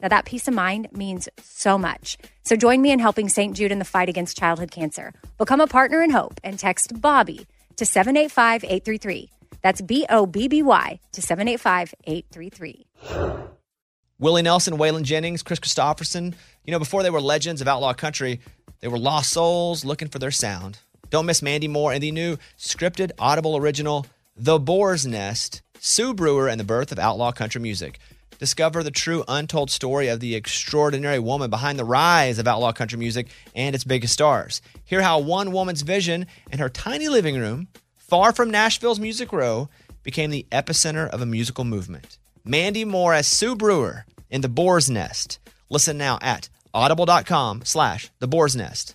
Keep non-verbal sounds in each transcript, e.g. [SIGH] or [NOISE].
Now, that peace of mind means so much. So join me in helping St. Jude in the fight against childhood cancer. Become a partner in hope and text Bobby to 785 833. That's B O B B Y to 785 833. Willie Nelson, Waylon Jennings, Kris Kristofferson. You know, before they were legends of outlaw country, they were lost souls looking for their sound. Don't miss Mandy Moore and the new scripted Audible original, The Boar's Nest, Sue Brewer and the Birth of Outlaw Country Music. Discover the true untold story of the extraordinary woman behind the rise of outlaw country music and its biggest stars. Hear how one woman's vision in her tiny living room, far from Nashville's Music Row, became the epicenter of a musical movement. Mandy Moore as Sue Brewer in The Boar's Nest. Listen now at audible.com slash The Boar's Nest.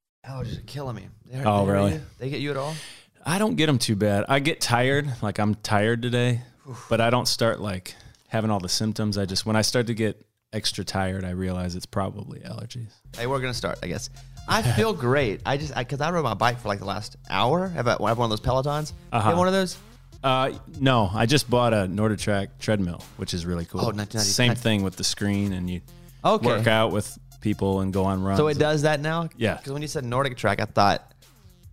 Allergies are killing me. They're- Oh, they're really? you? They get you at all? I don't get them too bad. I get tired, like I'm tired today, but I don't start like having all the symptoms. I just when I start to get extra tired, I realize it's probably allergies. Hey, we're gonna start. I guess. I feel [LAUGHS] great. I just because I, rode my bike for like the last hour. Have I, I have one of those Pelotons? You Uh-huh. have one of those? Uh, no, I just bought a NordicTrack treadmill, which is really cool. Oh, 1990 Same thing with the screen, and you Okay. work out with people and go on runs. So it does that now? Yeah. Because when you said NordicTrack, I thought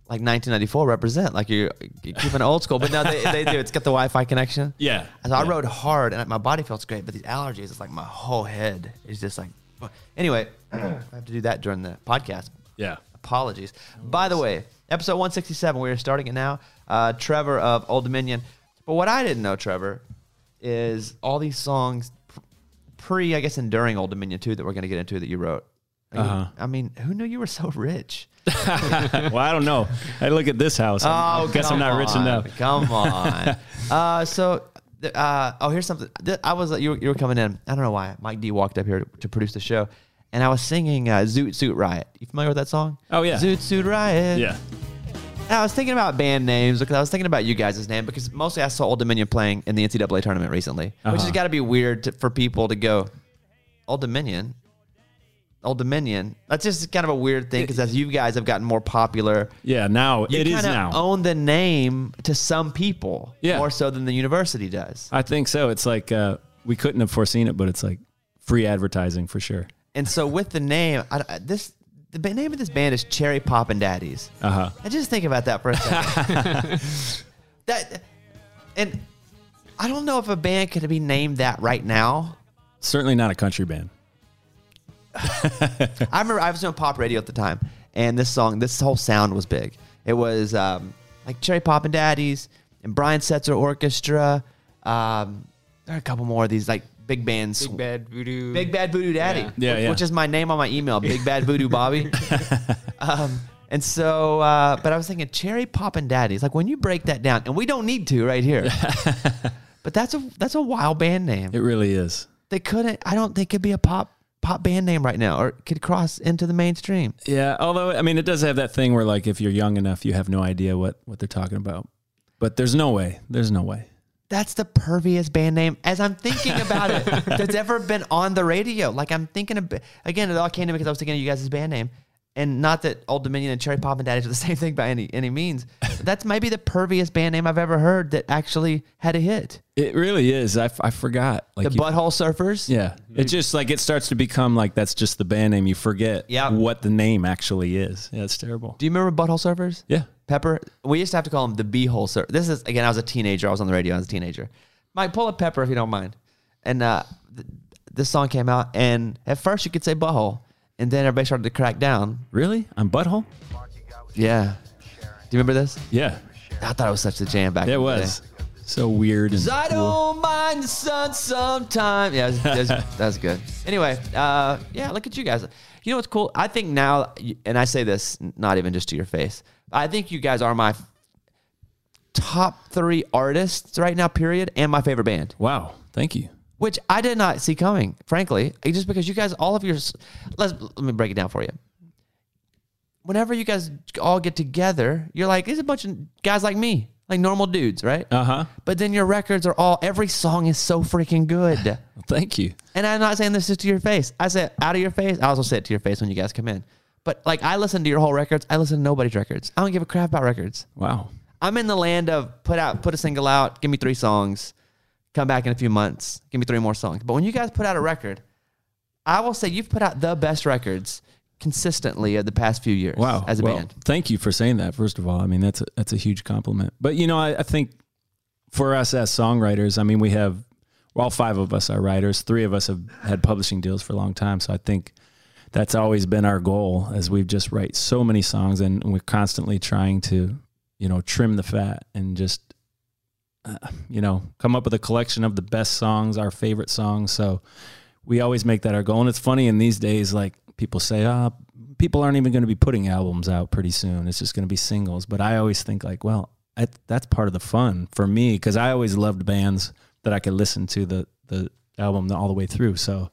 like 1994 represent like you're, you're keeping old school, but no, they, they do. It's got the Wi-Fi connection. [LAUGHS] Yeah. So I Yeah. rode hard and my body feels great, but these allergies, it's like my whole head is just like. Anyway, [CLEARS THROAT] I have to do that during the podcast. Yeah. Apologies. By the way, episode 167, we are starting it now. Uh, Trevor of Old Dominion. But what I didn't know, Trevor, is all these songs pre, I guess, and during Old Dominion too that we're going to get into that you wrote. I mean, Uh-huh. I mean, who knew you were so rich? [LAUGHS] well, I don't know. I look at this house. I guess I'm not rich enough. Come [LAUGHS] on. uh, so, uh, oh, here's something. I was you were, you were coming in. I don't know why. Mike D walked up here to, to produce the show, and I was singing uh, "Zoot Suit Riot." You familiar with that song? Oh, yeah. Zoot Suit Riot. Yeah. I was thinking about band names because I was thinking about you guys' name because mostly I saw Old Dominion playing in the NCAA tournament recently, which has Uh-huh. got to be weird to, for people to go, Old Dominion, Old Dominion. That's just kind of a weird thing because as you guys have gotten more popular, Yeah. Now you it is now. own the name to some people, Yeah. more so than the university does. I think so. It's like uh, we couldn't have foreseen it, but it's like free advertising for sure. And so with the name, I- this the name of this band is Cherry Poppin' Daddies. Uh huh. And just think about that for a second. [LAUGHS] that and I don't know if a band could be named that right now. Certainly not a country band. [LAUGHS] I remember I was doing pop radio at the time, and this song, this whole sound was big. It was um, like Cherry Poppin' Daddies and Brian Setzer Orchestra. Um, there are a couple more of these like big bands. Big Bad Voodoo. Big Bad Voodoo Daddy, Yeah. Yeah, which, yeah. which is my name on my email, Big Bad Voodoo Bobby. [LAUGHS] um, and so, uh, but I was thinking Cherry Poppin' Daddies. Like when you break that down, and we don't need to right here, [LAUGHS] but that's a that's a wild band name. It really is. They couldn't. I don't think it'd be a pop pop band name right now, or could cross into the mainstream. Yeah. Although I mean, it does have that thing where like if you're young enough, you have no idea what what they're talking about. But there's no way. There's no way. That's the perviest band name as I'm thinking about it [LAUGHS] that's ever been on the radio. Like I'm thinking of again, it all came to me because I was thinking of you guys' band name. And not that Old Dominion and Cherry Poppin' Daddies are the [LAUGHS] same thing by any any means. That's maybe the perviest band name I've ever heard that actually had a hit. It really is. I, f- I forgot. Like the you- Butthole Surfers. Yeah. It just like it starts to become like that's just the band name. You forget Yeah. what the name actually is. Yeah, it's terrible. Do you remember Butthole Surfers? Yeah. Pepper. We used to have to call him the Beehole sir. This is again. I was a teenager. I was on the radio. I was a teenager. Mike, pull up Pepper if you don't mind. And uh, th- this song came out, and at first you could say Butthole, and then everybody started to crack down. Really? I'm butthole? Yeah. Do you remember this? Yeah, I thought it was such a jam back. it in the was day. so weird and I don't mind the sun sometime. Yeah, that's, [LAUGHS] that's good. Anyway, uh, yeah, look at you guys. You know what's cool? I think now, and I say this not even just to your face, I think you guys are my top three artists right now, period, and my favorite band, Wow, thank you. which I did not see coming, frankly, just because you guys, all of your, let's, let me break it down for you. Whenever you guys all get together, you're like, there's a bunch of guys like me, like normal dudes, right? Uh huh. But then your records are all every song is so freaking good. [LAUGHS] Thank you. and I'm not saying this just to your face. I say it out of your face. I also say it to your face when you guys come in. But like I listen to your whole records. I listen to nobody's records. I don't give a crap about records. Wow. I'm in the land of put out put a single out, give me three songs, come back in a few months, give me three more songs. But when you guys put out a record, I will say you've put out the best records consistently of the past few years Wow. as a Well, band. Thank you for saying that. First of all, I mean that's a, that's a huge compliment. But you know, I, I think for us as songwriters, I mean we have well, all five of us are writers. Three of us have had publishing deals for a long time. So I think that's always been our goal as we've just write so many songs and we're constantly trying to, you know, trim the fat and just, uh, you know, come up with a collection of the best songs, our favorite songs. So we always make that our goal. And it's funny in these days, like people say, ah, people aren't even going to be putting albums out pretty soon. It's just going to be singles. But I always think like, well, I, that's part of the fun for me because I always loved bands that I could listen to the the album all the way through. So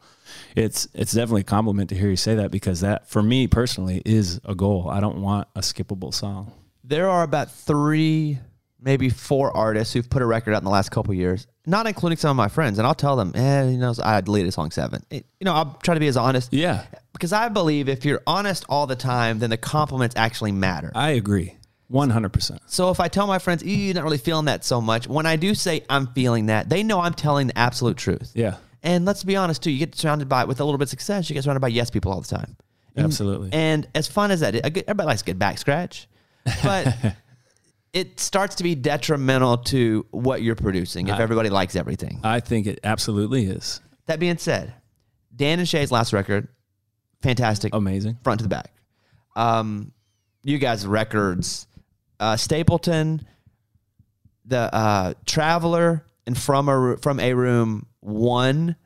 it's it's definitely a compliment to hear you say that because that for me personally is a goal. I don't want a skippable song. There are about three, maybe four artists who've put a record out in the last couple years, not including some of my friends. And I'll tell them, eh, you know, I deleted a song seven. It- you know, I'll try to be as honest. Yeah, Because I believe if you're honest all the time, then the compliments actually matter. I agree. 100%. So if I tell my friends, "Ew, you're not really feeling that so much, when I do say I'm feeling that, they know I'm telling the absolute truth. Yeah. And let's be honest too, you get surrounded by with a little bit of success, you get surrounded by yes people all the time. Absolutely. And as fun as that is, everybody likes a good back scratch, but [LAUGHS] it starts to be detrimental to what you're producing if I- everybody likes everything. I think it absolutely is. that being said, Dan and Shay's last record, fantastic, Amazing. front to the back. Um, you guys' records, uh, Stapleton, the uh, Traveler, and from a from a room one,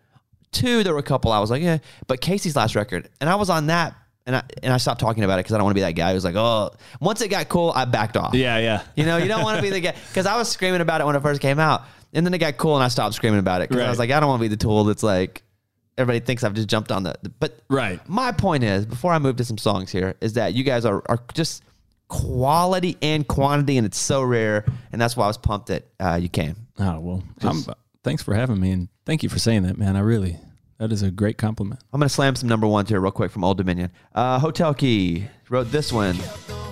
two. There were a couple I was like, yeah, but Kacey's last record, and I was on that, and I and I stopped talking about it because I don't want to be that guy who's like, oh, once it got cool, I backed off. Yeah, yeah. You know, you don't want to be the guy because I was screaming about it when it first came out, and then it got cool, and I stopped screaming about it because I was like, I don't want to be the tool that's like everybody thinks I've just jumped on the. the- but Right. my point is, before I move to some songs here, is that you guys are are just quality and quantity, and it's so rare, and that's why I was pumped that uh, you came. Oh, well, I'm, thanks for having me and thank you for saying that, man. I really, that is a great compliment. I'm gonna slam some number ones here real quick from Old Dominion. Uh, Hotel Key wrote this one.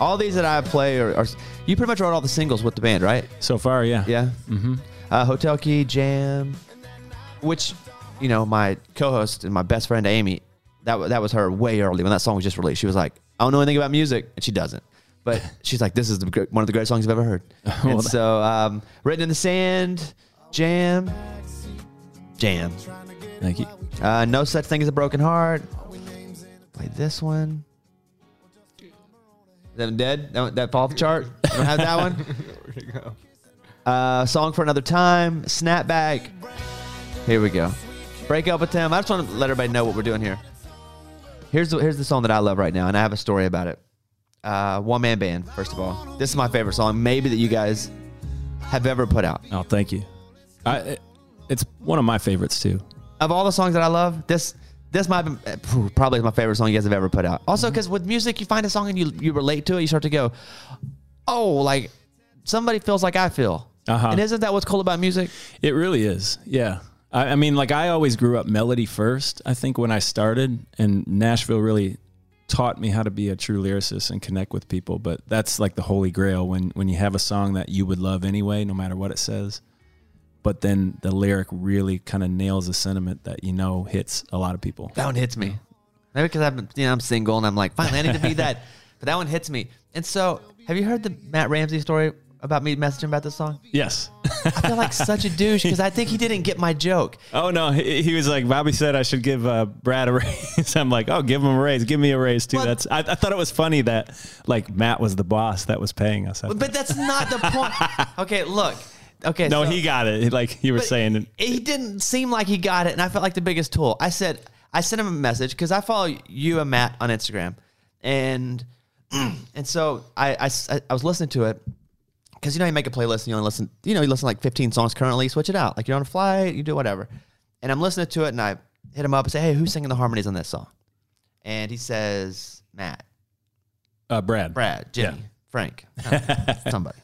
All these that I play are, are you pretty much wrote all the singles with the band, right? So far, yeah. Yeah. Mm-hmm. Uh, Hotel Key, Jam, which, you know, my co-host and my best friend Amy, that that was her way early when that song was just released. She was like, I don't know anything about music, and she doesn't. But [LAUGHS] she's like, this is the, one of the greatest songs I've ever heard. [LAUGHS] Well, and so, um, written in the sand, Jam, Jam. Thank you. Uh, no such thing as a broken heart. Play this one. Is that dead? That, that fall off the chart? I don't have that one. [LAUGHS] Uh, song for another time. Snapback. Here we go. Break up with them. I just want to let everybody know what we're doing here. Here's the, here's the song that I love right now, and I have a story about it. Uh, one man band. First of all, this is my favorite song, maybe that you guys have ever put out. Oh, thank you. I, it- it's one of my favorites too. of all the songs that I love, this this might be phew, probably my favorite song you guys have ever put out. Also, because with music, you find a song and you you relate to it, you start to go, oh, like somebody feels like I feel. Uh-huh. And isn't that what's cool about music? It really is. Yeah. I, I mean, like I always grew up melody first. I think when I started, and Nashville really taught me how to be a true lyricist and connect with people. But that's like the holy grail when when you have a song that you would love anyway, no matter what it says. But then the lyric really kind of nails a sentiment that you know hits a lot of people. That one hits me. Maybe because I'm you know I'm single and I'm like finally I need to be that, [LAUGHS] but that one hits me. And so, have you heard the Matt Ramsey story about me messaging about this song? Yes. I feel like such a douche because I think he didn't get my joke. Oh no, he, he was like Bobby said I should give uh, Brad a [LAUGHS] raise. I'm like, oh, give him a raise, give me a raise too. That's I, I thought it was funny that like Matt was the boss that was paying us. But that's not the point. Okay, look. Okay, no, so- he got it. Like you were saying. he didn't seem like he got it, and I felt like the biggest tool. I said, I sent him a message because I follow you and Matt on Instagram, and [CLEARS THROAT] and so I I, I was listening to it because you know you make a playlist and you only listen, you know, you listen like 15 songs currently, switch it out, like you're on a flight, you do whatever, and I'm listening to it, and I hit him up and say, hey, who's singing the harmonies on this song? And he says, Matt, Uh, Brad, Brad, Jimmy, Yeah. Frank, I don't know, somebody.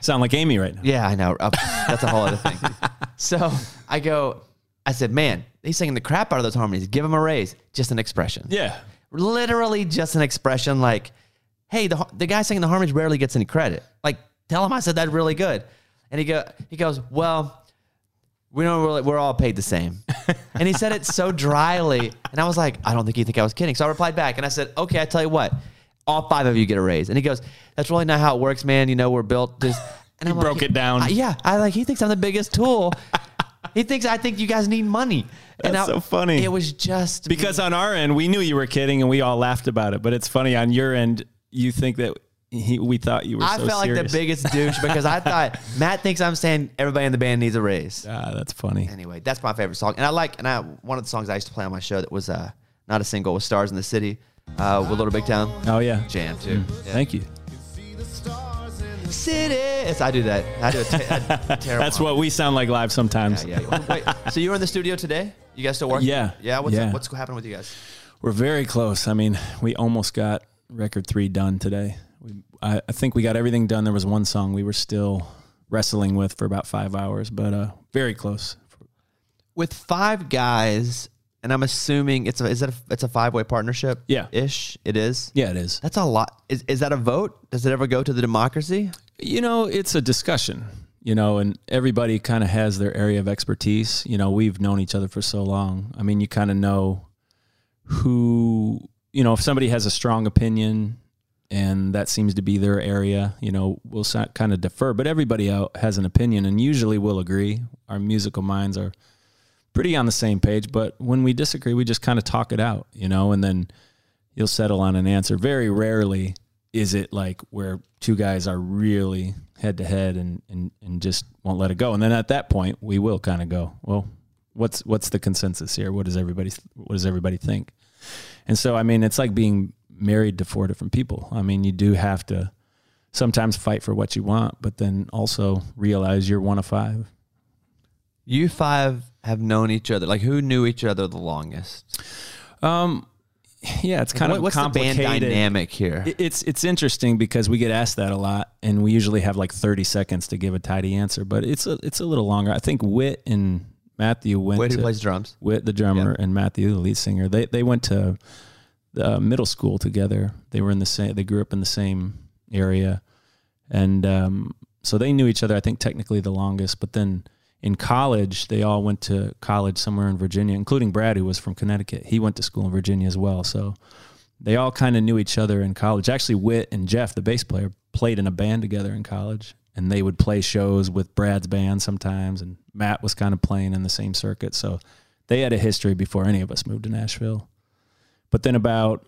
sound like Amy right now. Yeah, I know. Uh, That's a whole other thing. [LAUGHS] So I go, I said, man, he's singing the crap out of those harmonies. Give him a raise. Just an expression. Yeah, Literally just an expression like, hey, the, the guy singing the harmonies rarely gets any credit. Like, tell him I said that really good. And he go, he goes, well, we don't really, we're all paid the same. and he said it so [LAUGHS] dryly. And I was like, I don't think you think I was kidding. So I replied back and I said, okay, I tell you what, all five of you get a raise. And he goes, that's really not how it works, man. You know, we're built this. [LAUGHS] And I'm broke it down. I- yeah. I like, he thinks I'm the biggest tool. he thinks I think you guys need money. and That's I- so funny. It was just because on our end we knew you were kidding and we all laughed about it. But it's funny on your end, you think that he, we thought you were. I so felt serious. like the biggest douche because I thought [LAUGHS] Matt thinks I'm saying everybody in the band needs a raise. Ah, that's funny. Anyway, that's my favorite song, and I like and I one of the songs I used to play on my show that was uh not a single was "Stars in the City" uh, with Little Big Town. Oh yeah, Jam too. Yeah. Thank you. City. Yes, I do that. I do a, te- a [LAUGHS] terrible. That's what we sound like live sometimes. Yeah, yeah. Wait, so you were in the studio today? You guys still working? Yeah. Yeah. What's Yeah. what's happening with you guys? We're very close. I mean, we almost got record three done today. I, I think we got everything done. There was one song we were still wrestling with for about five hours, but uh, very close. With five guys, and I'm assuming it's a is it a, it's a five way partnership? Yeah. Ish. It is. Yeah, it is. That's a lot. Is is that a vote? Does it ever go to the democracy? You know, it's a discussion, you know, and everybody kind of has their area of expertise. You know, we've known each other for so long. I mean, you kind of know who, you know, if somebody has a strong opinion and that seems to be their area, you know, we'll kind of defer, but everybody out has an opinion and usually we'll agree. Our musical minds are pretty on the same page, but when we disagree, we just kind of talk it out, you know, and then you'll settle on an answer. Very rarely is it like where two guys are really head to head and and and just won't let it go. And then at that point, we will kind of go, well, what's what's the consensus here? What does everybody what does everybody think? And so, I mean, it's like being married to four different people. I mean, you do have to sometimes fight for what you want, but then also realize you're one of five. You five have known each other. Like who knew each other the longest? Um, yeah, it's kind What- of what's the band dynamic here? It's it's interesting because we get asked that a lot, and we usually have like thirty seconds to give a tidy answer, but it's a it's a little longer. I think Whit and Matthew went who to plays drums? Whit, the drummer, and Matthew, the lead singer. They they went to the middle school together. They were in the same. They grew up in the same area, and um, so they knew each other. I think technically the longest, but then. In college, they all went to college somewhere in Virginia, including Brad, who was from Connecticut. He went to school in Virginia as well. So they all kind of knew each other in college. Actually, Whit and Jeff, the bass player, played in a band together in college, and they would play shows with Brad's band sometimes. And Matt was kind of playing in the same circuit, so they had a history before any of us moved to Nashville. But then about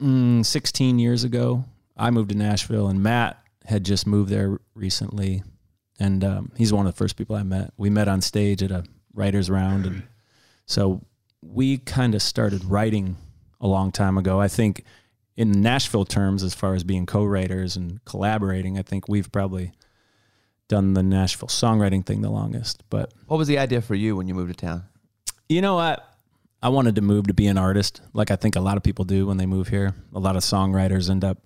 mm, 16 years ago, I moved to Nashville, and Matt had just moved there recently, and um, he's one of the first people I met. We met on stage at a writers' round, and so we kind of started writing a long time ago. I think in Nashville terms, as far as being co-writers and collaborating, I think we've probably done the Nashville songwriting thing the longest. But What was the idea for you when you moved to town? you know what? I wanted to move to be an artist, like I think a lot of people do when they move here. A lot of songwriters end up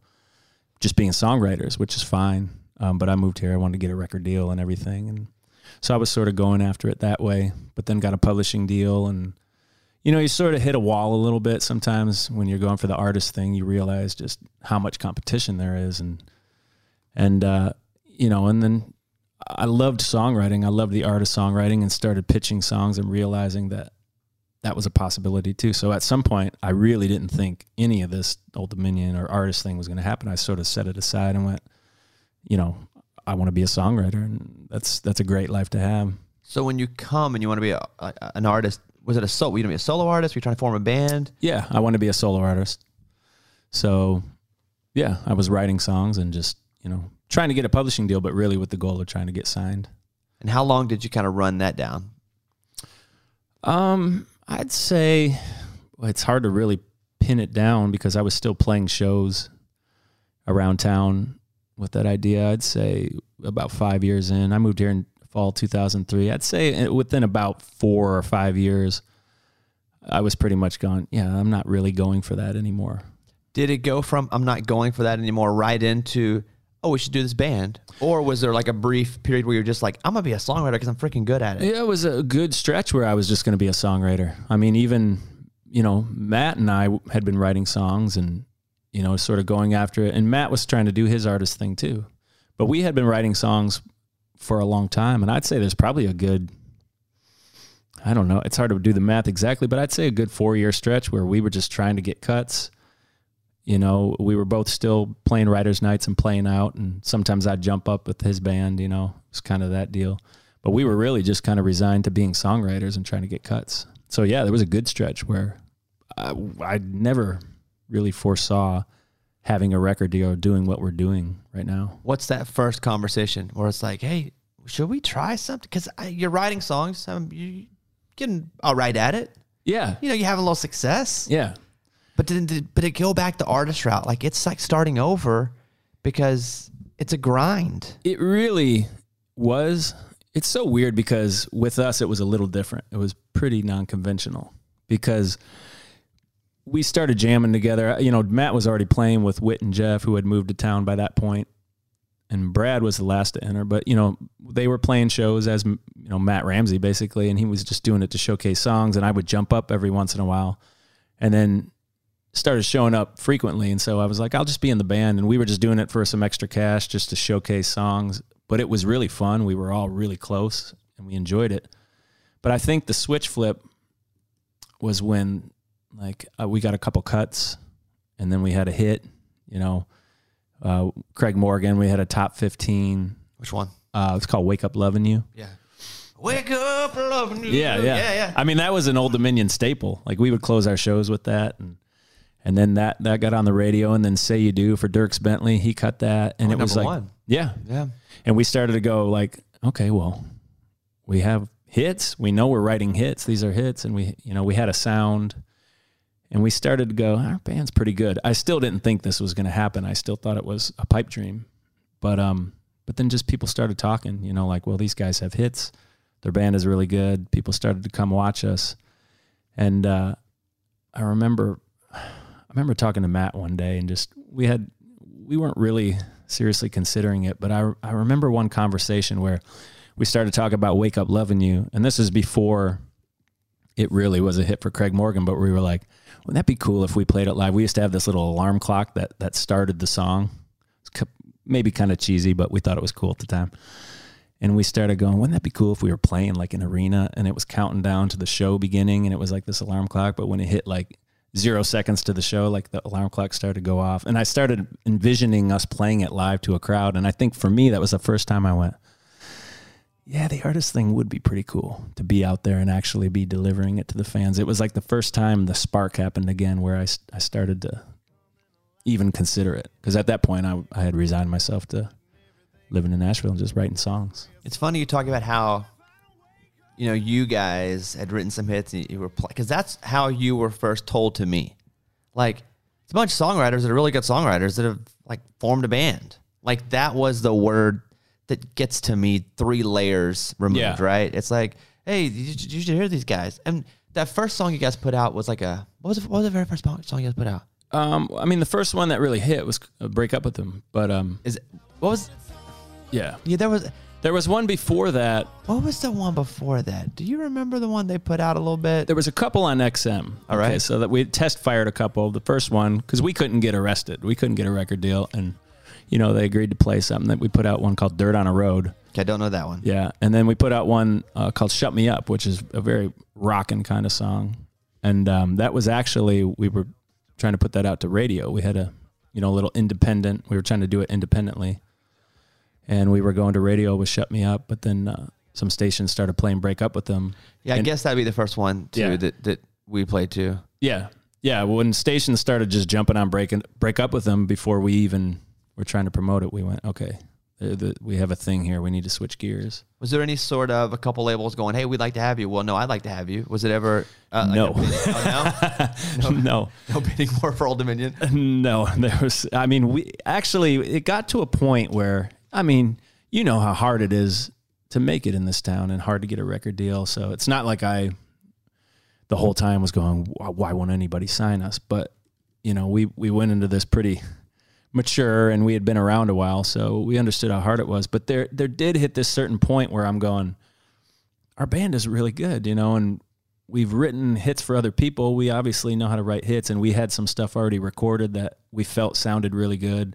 just being songwriters, which is fine. Um, but I moved here. I wanted to get a record deal and everything, and so I was sort of going after it that way. But then got a publishing deal, and you know, you sort of hit a wall a little bit sometimes when you're going for the artist thing. You realize just how much competition there is, and and uh, you know, and then I loved songwriting. I loved the art of songwriting, and started pitching songs and realizing that that was a possibility too. So at some point, I really didn't think any of this Old Dominion or artist thing was going to happen. I sort of set it aside and went, you know, I want to be a songwriter, and that's that's a great life to have. So when you come and you want to be a, a, an artist, was it a solo? You want to be a solo artist? Were you trying to form a band? Yeah, I want to be a solo artist. So, yeah, I was writing songs and just you know trying to get a publishing deal, but really with the goal of trying to get signed. And how long did you kind of run that down? Um, I'd say well, it's hard to really pin it down because I was still playing shows around town with that idea. I'd say about five years in. I moved here in fall 2003. I'd say eh, within about four or five years, I was pretty much gone. Yeah, I'm not really going for that anymore. Did it go from I'm not going for that anymore right into oh we should do this band, or was there like a brief period where you're just like I'm gonna be a songwriter because I'm freaking good at it? Yeah, it was a good stretch where I was just to be a songwriter. I mean, even you know Matt and I had been writing songs and you know sort of going after it, and Matt was trying to do his artist thing too, but we had been writing songs for a long time, and I'd say there's probably a good I don't know. It's hard to do the math exactly, but I'd say a good four year stretch where we were just trying to get cuts. You know, we were both still playing writers' nights and playing out, and sometimes I'd jump up with his band. You know, it's kind of that deal. But we were really just kind of resigned to being songwriters and trying to get cuts. So yeah, there was a good stretch where I, I never really foresaw having a record deal or doing what we're doing right now. What's that first conversation where it's like, hey, should we try something? Because you're writing songs, um, you getting all right at it. Yeah, You know, you have a little success. yeah. But did, did but it go back to artist route? Like it's like starting over because it's a grind. It really was. It's so weird because with us, it was a little different. It was pretty non conventional because we started jamming together. You know, Matt was already playing with Whit and Jeff, who had moved to town by that point, and Brad was the last to enter. But you know, they were playing shows as you know Matt Ramsey basically, and he was just doing it to showcase songs. And I would jump up every once in a while, and then started showing up frequently. And so I was like, I'll just be in the band, and we were just doing it for some extra cash, just to showcase songs. But it was really fun. We were all really close, and we enjoyed it. But I think the switch flip was when like uh, we got a couple cuts and then we had a hit you know uh, craig morgan we had a top 15 Which one? uh, it's called wake up loving you Yeah. Wake up, loving you. yeah, yeah yeah, yeah. i mean that was an old dominion staple like we would close our shows with that and and then that that got on the radio. And then say you do for dierks bentley he cut that. And Oh, it was like one. yeah. Yeah. and we started to go like okay well we have hits. We know we're writing hits. These are hits. And we you know we had a sound. And we started to go our band's pretty good. I still didn't think this was going to happen. I still thought it was a pipe dream. But um but then just people started talking you know like well these guys have hits. Their band is really good. People started to come watch us. And uh i remember i remember talking to matt one day and just we had we weren't really seriously considering it but i i remember one conversation where we started talking about wake up loving you and this is before it really was a hit for craig morgan but we were like wouldn't that be cool if we played it live? We used to have this little alarm clock that that started the song. Maybe kind of cheesy but we thought it was cool at the time. And we started going wouldn't that be cool if we were playing like an arena and it was counting down to the show beginning and it was like this alarm clock but when it hit like zero seconds to the show like the alarm clock started to go off and i started envisioning us playing it live to a crowd and i think for me that was the first time i went yeah, the artist thing would be pretty cool to be out there and actually be delivering it to the fans. It was like the first time the spark happened again where I, I started to even consider it. Because at that point, I, I had resigned myself to living in Nashville and just writing songs. It's funny you talk about how, you know, you guys had written some hits and you were playing because that's how you were first told to me. Like, it's a bunch of songwriters that are really good songwriters that have like formed a band. Like that was the word that gets to me three layers removed. Yeah. Right? It's like, hey, you should, you should hear these guys. And that first song you guys put out was like a what was it, what was the very first song you guys put out? Um, I mean, the first one that really hit was "Break Up with Them," but um, Is it, what was yeah, yeah there was there was one before that. what was the one before that? Do you remember the one they put out a little bit? There was a couple on XM. All right. Okay, so that we test fired a couple. The first one because we couldn't get arrested, we couldn't get a record deal, and you know they agreed to play something that we put out one called "Dirt on a Road." Okay, I don't know that one. Yeah, and then we put out one uh, called "Shut Me Up," which is a very rocking kind of song, and um, that was actually we were trying to put that out to radio. We had a you know a little independent. We were trying to do it independently, and we were going to radio with Shut Me Up, but then uh, some stations started playing Break Up with them. Yeah, I And- guess that'd be the first one too Yeah. that that we played too. Yeah, yeah. When stations started just jumping on breaking break up with them before we even were trying to promote it, we went okay. the- We have a thing here. We need to switch gears. Was there any sort of a couple labels going, "Hey, we'd like to have you"? Well, no, I'd like to have you. Was it ever? Uh, No. bidding- oh, [LAUGHS] no, no, no bidding war for Old Dominion. [LAUGHS] no. There was. I mean, we actually it got to a point where I mean, you know how hard it is to make it in this town and hard to get a record deal. So it's not like I the whole time was going, "Why- won't anybody sign us? But you know, we we went into this pretty mature and we had been around a while, so we understood how hard it was. But there there did hit this certain point where I'm going, our band is really good, you know, and we've written hits for other people. We obviously know how to write hits, and we had some stuff already recorded that we felt sounded really good.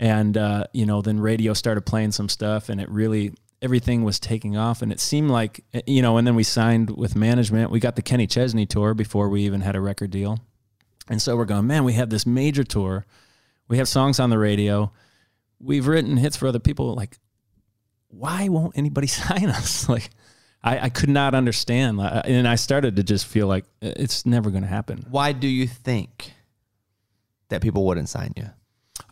And uh, you know, then radio started playing some stuff, and it really everything was taking off, and it seemed like you know. And then we signed with management. We got the Kenny Chesney tour before we even had a record deal, and so we're going, man, we have this major tour. We have songs on the radio. We've written hits for other people. Like, why won't anybody [LAUGHS] sign us? [LAUGHS] Like, I, I could not understand, and I started to just feel like it's never going to happen. Why do you think that people wouldn't sign you?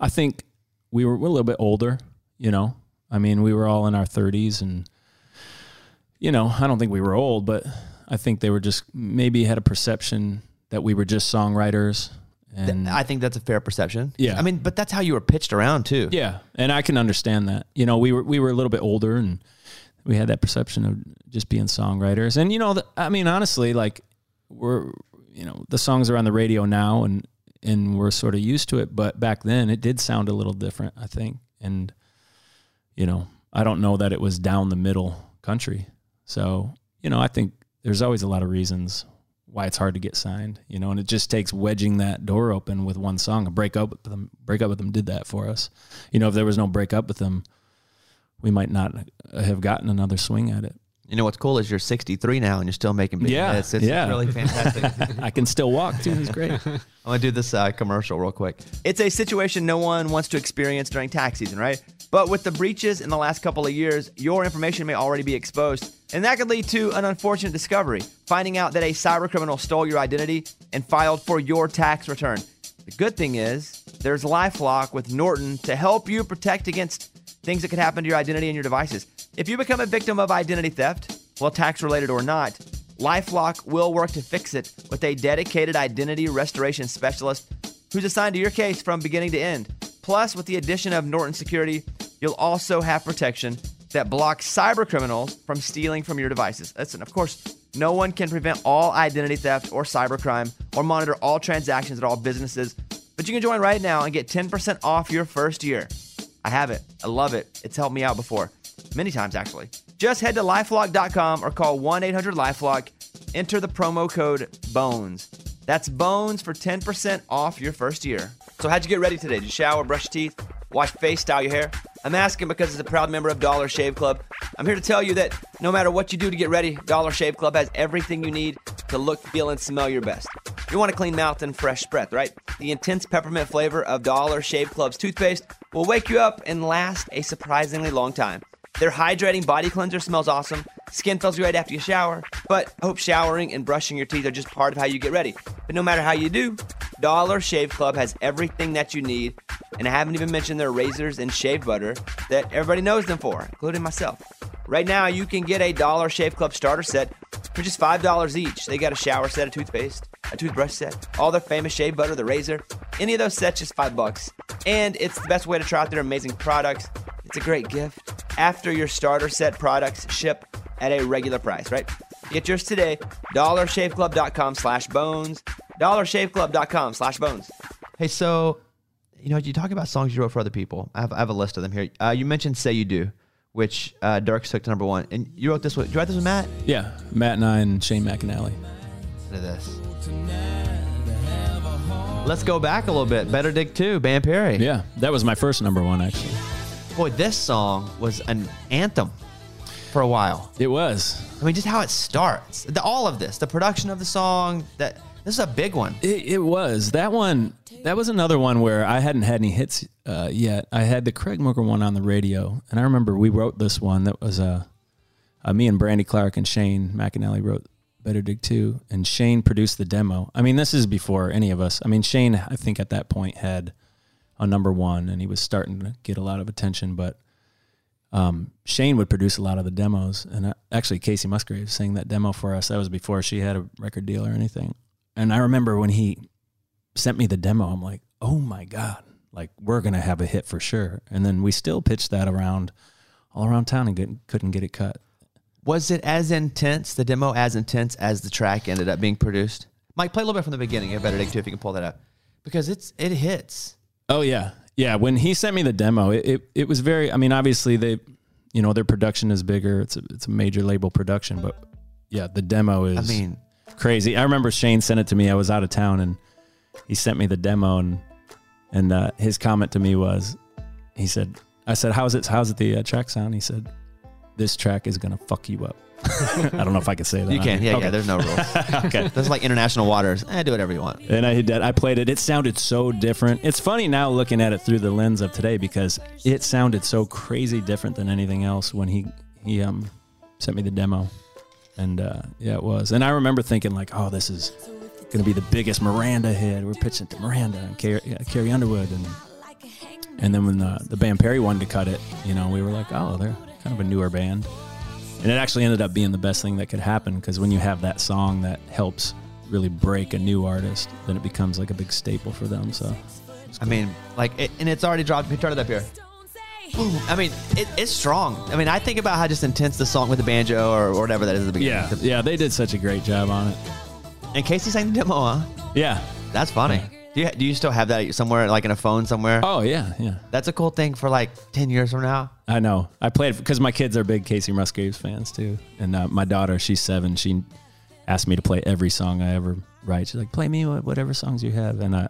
I think we were, we're a little bit older, you know. I mean, we were all in our 30s, and you know, I don't think we were old, but I think they were just maybe had a perception that we were just songwriters. And I think that's a fair perception. Yeah. I mean, but that's how you were pitched around too. Yeah, and I can understand that. You know, we were we were a little bit older, and we had that perception of just being songwriters. And you know, the, I mean, honestly, like we're you know the songs are on the radio now, and and we're sort of used to it. But back then, it did sound a little different, I think. And you know, I don't know that it was down the middle country. So you know, I think there's always a lot of reasons why it's hard to get signed, you know, and it just takes wedging that door open with one song. A break up with them, break up with them did that for us. You know, if there was no break up with them, we might not have gotten another swing at it. You know what's cool is you're 63 now and you're still making big Yeah, hits. It's yeah. really fantastic. [LAUGHS] I can still walk too. It's great. [LAUGHS] I'm gonna do this uh, commercial real quick. It's a situation no one wants to experience during tax season, right? But with the breaches in the last couple of years, your information may already be exposed, and that could lead to an unfortunate discovery: finding out that a cybercriminal stole your identity and filed for your tax return. The good thing is there's LifeLock with Norton to help you protect against things that could happen to your identity and your devices. If you become a victim of identity theft, well, tax related or not, Lifelock will work to fix it with a dedicated identity restoration specialist who's assigned to your case from beginning to end. Plus, with the addition of Norton Security, you'll also have protection that blocks cyber criminals from stealing from your devices. Listen, of course, no one can prevent all identity theft or cybercrime or monitor all transactions at all businesses, but you can join right now and get 10% off your first year. I have it. I love it. It's helped me out before. Many times, actually. Just head to lifelock.com or call 1 800 Lifelock. Enter the promo code BONES. That's BONES for 10% off your first year. So, how'd you get ready today? Did you shower, brush your teeth, wash face, style your hair? I'm asking because as a proud member of Dollar Shave Club, I'm here to tell you that no matter what you do to get ready, Dollar Shave Club has everything you need to look, feel, and smell your best. You want a clean mouth and fresh breath, right? The intense peppermint flavor of Dollar Shave Club's toothpaste will wake you up and last a surprisingly long time. Their hydrating body cleanser smells awesome. Skin feels great after you shower. But I hope showering and brushing your teeth are just part of how you get ready. But no matter how you do, Dollar Shave Club has everything that you need. And I haven't even mentioned their razors and shave butter that everybody knows them for, including myself. Right now, you can get a Dollar Shave Club starter set for just $5 each. They got a shower set, a toothpaste, a toothbrush set, all their famous shave butter, the razor. Any of those sets, just 5 bucks. And it's the best way to try out their amazing products. It's a great gift after your starter set products ship at a regular price, right? Get yours today. DollarShaveClub.com slash bones. DollarShaveClub.com slash bones. Hey, so, you know, you talk about songs you wrote for other people. I have, I have a list of them here. Uh, you mentioned Say You Do, which uh, Dirk took to number one. And you wrote this with, did you write this with Matt? Yeah, Matt and I and Shane McAnally. Listen to this. Let's go back a little bit. Better Dig 2, Band Perry. Yeah, that was my first number one actually. Boy, this song was an anthem for a while. It was. I mean, just how it starts. The, all of this, the production of the song, that This is a big one. It, it was that one. That was another one where I hadn't had any hits uh, yet. I had the Craig Morgan one on the radio, and I remember we wrote this one that was uh, uh, me and Brandy Clark and Shane McAnally wrote Better Dig Two, and Shane produced the demo. I mean, this is before any of us. I mean, Shane, I think at that point had a number one, and he was starting to get a lot of attention. But um, Shane would produce a lot of the demos, and uh, actually Kacey Musgrave sang that demo for us. That was before she had a record deal or anything. And I remember when he sent me the demo, I'm like, oh my god, like we're gonna have a hit for sure. And then we still pitched that around all around town and get, couldn't get it cut. Was it as intense, the demo as intense as the track ended up being produced? Mike, play a little bit from the beginning. I better dig too if you can pull that up. Because it's it hits. Oh yeah, yeah. When he sent me the demo, it, it, it was very. I mean, obviously they, you know, their production is bigger. It's a it's a major label production, but yeah, the demo is. I mean, crazy. I remember Shane sent it to me. I was out of town and he sent me the demo and and uh, his comment to me was, he said, I said, how's it? How's it the uh, track sound? He said, this track is gonna fuck you up. [LAUGHS] I don't know if I could say that. you can. Yeah, Okay. yeah. There's no rules. [LAUGHS] okay. That's like international waters. Eh, do whatever you want. And I did. I played it. It sounded so different. It's funny now looking at it through the lens of today because it sounded so crazy different than anything else when he he um sent me the demo, and uh, yeah, it was. And I remember thinking like, oh, this is going to be the biggest Miranda hit. We're pitching to Miranda and Carrie, uh, Carrie Underwood, and and then when the the band Perry wanted to cut it, you know, we were like, oh, they're kind of a newer band. And it actually ended up being the best thing that could happen because when you have that song that helps really break a new artist, then it becomes like a big staple for them. So I mean, like, it, and it's already dropped. Turn it up here. Boom. I mean, it, it's strong. I mean, I think about how just intense the song with the banjo or, or whatever that is at the beginning. yeah, yeah, they did such a great job on it. And Kacey sang the demo, huh? Yeah. That's funny. Do you, do you still have that somewhere, like in a phone somewhere? Oh yeah, yeah. That's a cool thing for like 10 years from now. I know. I played because my kids are big Kacey Musgraves fans too, and uh, my daughter, she's seven. She asked me to play every song I ever write. She's like, "Play me whatever songs you have," and I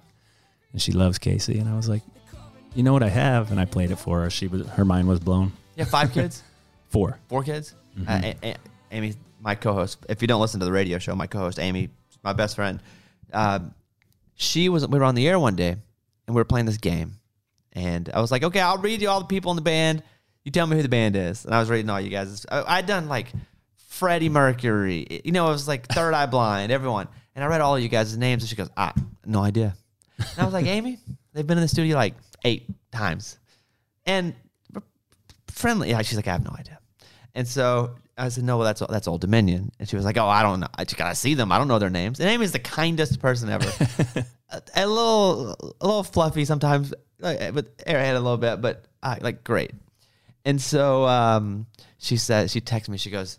and she loves Kacey. And I was like, "You know what I have?" And I played it for her. She was her mind was blown. You have five [LAUGHS] kids? Four. Four kids? Uh, A- A- Amy, my co-host. If you don't listen to the radio show, my co-host Amy, my best friend, um, she was. We were on the air one day, and we were playing this game, and I was like, "Okay, I'll read you all the people in the band. You tell me who the band is." And I was reading all you guys. I, I'd done like Freddie Mercury. You know, it was like Third Eye Blind, everyone. And I read all of you guys' names, and she goes, "Ah, no idea." And I was like, [LAUGHS] "Amy, they've been in the studio like eight times, and friendly." Yeah, she's like, "I have no idea." And so I said, "No, well, that's that's Old Dominion." And she was like, "Oh, I don't know. I just gotta see them. I don't know their names." And Amy's the kindest person ever. [LAUGHS] a, a little, a little fluffy sometimes, like, but airhead a little bit, but uh, like great. And so um, she said, she texted me. She goes,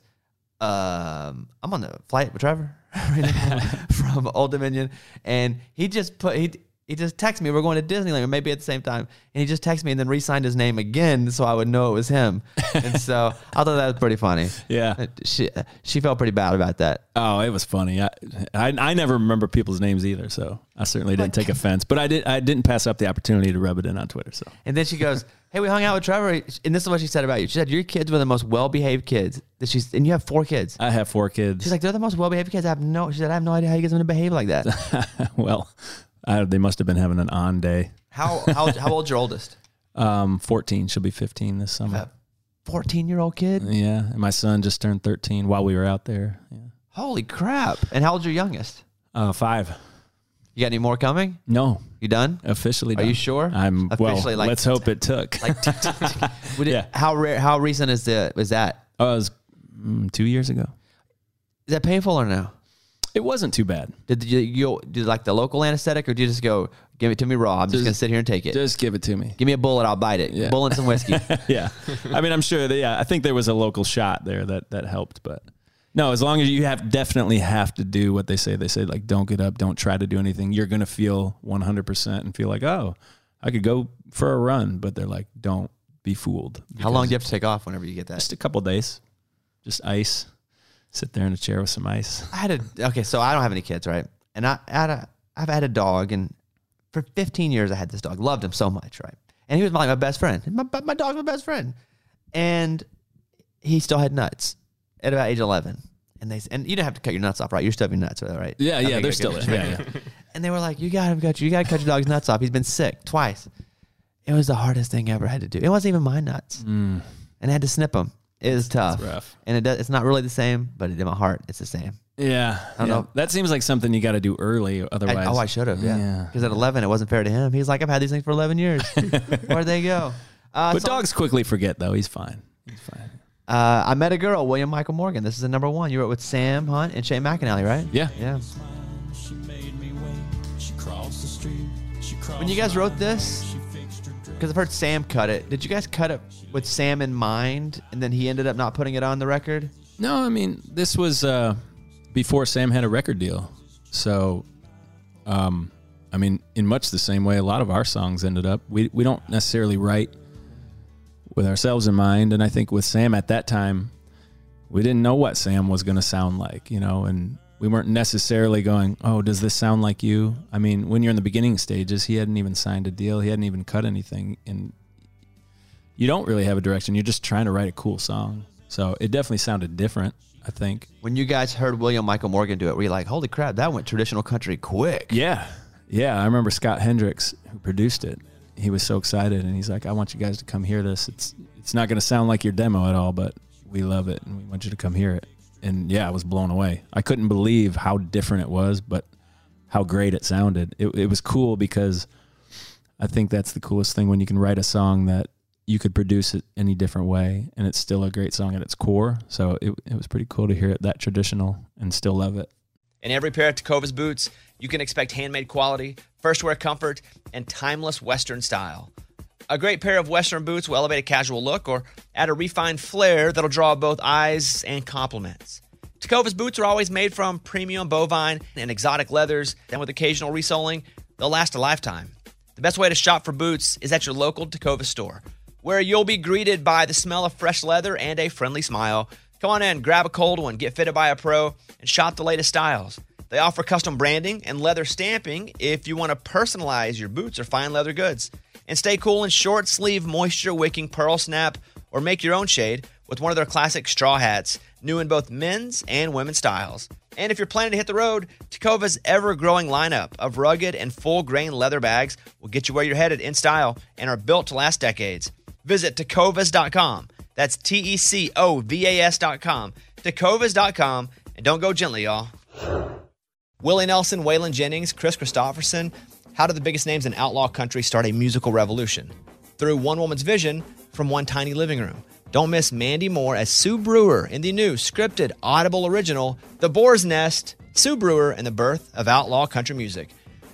um, "I'm on the flight with Trevor [LAUGHS] [LAUGHS] from Old Dominion," and he just put he. He just texted me. We're going to Disneyland, or maybe at the same time. And he just texted me and then re-signed his name again, so I would know it was him. And so [LAUGHS] I thought that was pretty funny. Yeah. Uh, She she felt pretty bad about that. Oh, it was funny. I, I I never remember people's names either, so I certainly didn't take offense. But I did I didn't pass up the opportunity to rub it in on Twitter. So And then she goes, [LAUGHS] "Hey, we hung out with Trevor." And this is what she said about you. She said, "Your kids were the most well-behaved kids that she's." And you have four kids. I have four kids. She's like, "They're the most well-behaved kids." I have no. She said, "I have no idea how you guys are going to behave like that." [LAUGHS] well, I, they must have been having an on day. how how [LAUGHS] how old's your oldest? Um, 14. She'll be 15 this summer. Fourteen-year-old kid. Yeah, and my son just turned 13 while we were out there. Yeah. Holy crap! And how old's your youngest? Uh, five. You got any more coming? No, You done? officially. Done. Are you sure? I'm well. Like- let's hope it took. Like, tick, tick. [LAUGHS] Would it- Yeah. How rare? How recent is the is that? oh, it was mm, two years ago. Is that painful or no? It wasn't too bad. Did you, you did like the local anesthetic or did you just go give it to me raw? I'm just, Just- gonna sit here and take it. Just give it to me. give me a bullet, I'll bite it. Yeah. Bullet and some whiskey. [LAUGHS] yeah. I mean, I'm sure that, yeah, I think there was a local shot there that, that helped, but no, as long as you have definitely have to do what they say, they say like, don't get up, don't try to do anything. You're going to feel 100% and feel like, oh, I could go for a run, but they're like, don't be fooled. How long do you have to take off whenever you get that? Just a couple days, just ice, sit there in a chair with some ice. I had a okay, so I don't have any kids, right? And I, I had a I've had a dog, and for 15 years I had this dog. Loved him so much, right? And he was like my best friend. My my dog's my best friend, and he still had nuts at about age 11. and they and you don't have to cut your nuts off, right? You're still having nuts, right? Yeah, Okay, yeah, they're good, still good. there. Yeah, yeah. [LAUGHS] And they were like, "You gotta cut you gotta cut your dog's nuts off. He's been sick twice." It was the hardest thing I ever had to do. It wasn't even my nuts, mm. and I had to snip them. It was tough, rough. and it does, it's not really the same, but in my heart, it's the same. Yeah, I don't yeah. know. That seems like something you got to do early. I- Otherwise, oh, I should have, yeah. Yeah. Because at 11, it wasn't fair to him. He's like, "I've had these things for 11 years. [LAUGHS] Where'd they go?" Uh, But song- dogs quickly forget, though. He's fine. He's fine. Uh, I met a girl, William Michael Morgan. This is the number one. You wrote with Sam Hunt and Shane McAnally, right? Yeah. Yeah. She made me wait. She crossed the street. She crossed When you guys wrote this, She fixed her dress. because I've heard Sam cut it. Did you guys cut it with Sam in mind, and then he ended up not putting it on the record? No, I mean this was uh, before Sam had a record deal, so um, I mean, in much the same way, a lot of our songs ended up. We we don't necessarily write with ourselves in mind, and I think with Sam at that time, we didn't know what Sam was going to sound like, you know, and we weren't necessarily going, "Oh, does this sound like you?" I mean, when you're in the beginning stages, he hadn't even signed a deal, he hadn't even cut anything, and you don't really have a direction. You're just trying to write a cool song. So it definitely sounded different. I think. When you guys heard William Michael Morgan do it, were you like, "Holy crap, that went traditional country quick"? Yeah. Yeah. I remember Scott Hendricks, who produced it. He was so excited and he's like, I want you guys to come hear this. It's it's not gonna sound like your demo at all, but we love it and we want you to come hear it. And yeah, I was blown away. I couldn't believe how different it was, but how great it sounded. It, it was cool because I think that's the coolest thing when you can write a song that you could produce it any different way and it's still a great song at its core. So it, it was pretty cool to hear it that traditional and still love it. In every pair of Tecovas boots, you can expect handmade quality, first wear comfort, and timeless Western style. A great pair of Western boots will elevate a casual look or add a refined flair that'll draw both eyes and compliments. Tecovas boots are always made from premium bovine and exotic leathers, and with occasional resoling, they'll last a lifetime. The best way to shop for boots is at your local Takova store, where you'll be greeted by the smell of fresh leather and a friendly smile. Come on in, grab a cold one, get fitted by a pro, and shop the latest styles. They offer custom branding and leather stamping if you want to personalize your boots or fine leather goods. And stay cool in short sleeve, moisture wicking pearl snap, or make your own shade with one of their classic straw hats, new in both men's and women's styles. And if you're planning to hit the road, Tecovas ever growing lineup of rugged and full grain leather bags will get you where you're headed in style and are built to last decades. Visit tecovas.com. That's T E C O V A S.com. Tecovas.com. And don't go gently, y'all. Willie Nelson, Waylon Jennings, Kris Kristofferson. How did the biggest names in outlaw country start a musical revolution? Through one woman's vision from one tiny living room. Don't miss Mandy Moore as Sue Brewer in the new scripted Audible original, The Boar's Nest, Sue Brewer and the Birth of Outlaw Country Music.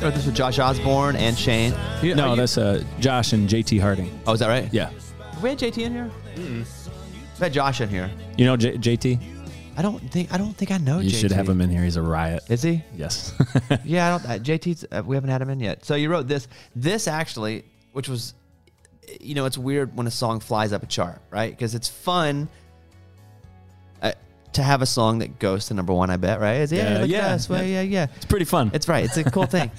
We're buzzing like wrote this with Josh Osborne and Shane. You- No, you- that's uh, Josh and JT Harding. Oh, is that right? Yeah. Have we had JT in here? We had Josh in here. You know J- JT? I don't think I don't think I know. You JT. should have him in here. He's a riot. Is he? Yes. [LAUGHS] Yeah, I don't. Uh, JT's. Uh, we haven't had him in yet. So you wrote this. This actually, which was, you know, it's weird when a song flies up a chart, right? Because it's fun. To have a song that goes to number one, I bet, right? Is, yeah, Yeah, look yeah, at us. Well, yeah, yeah. it's pretty fun. It's right. It's a cool [LAUGHS] thing.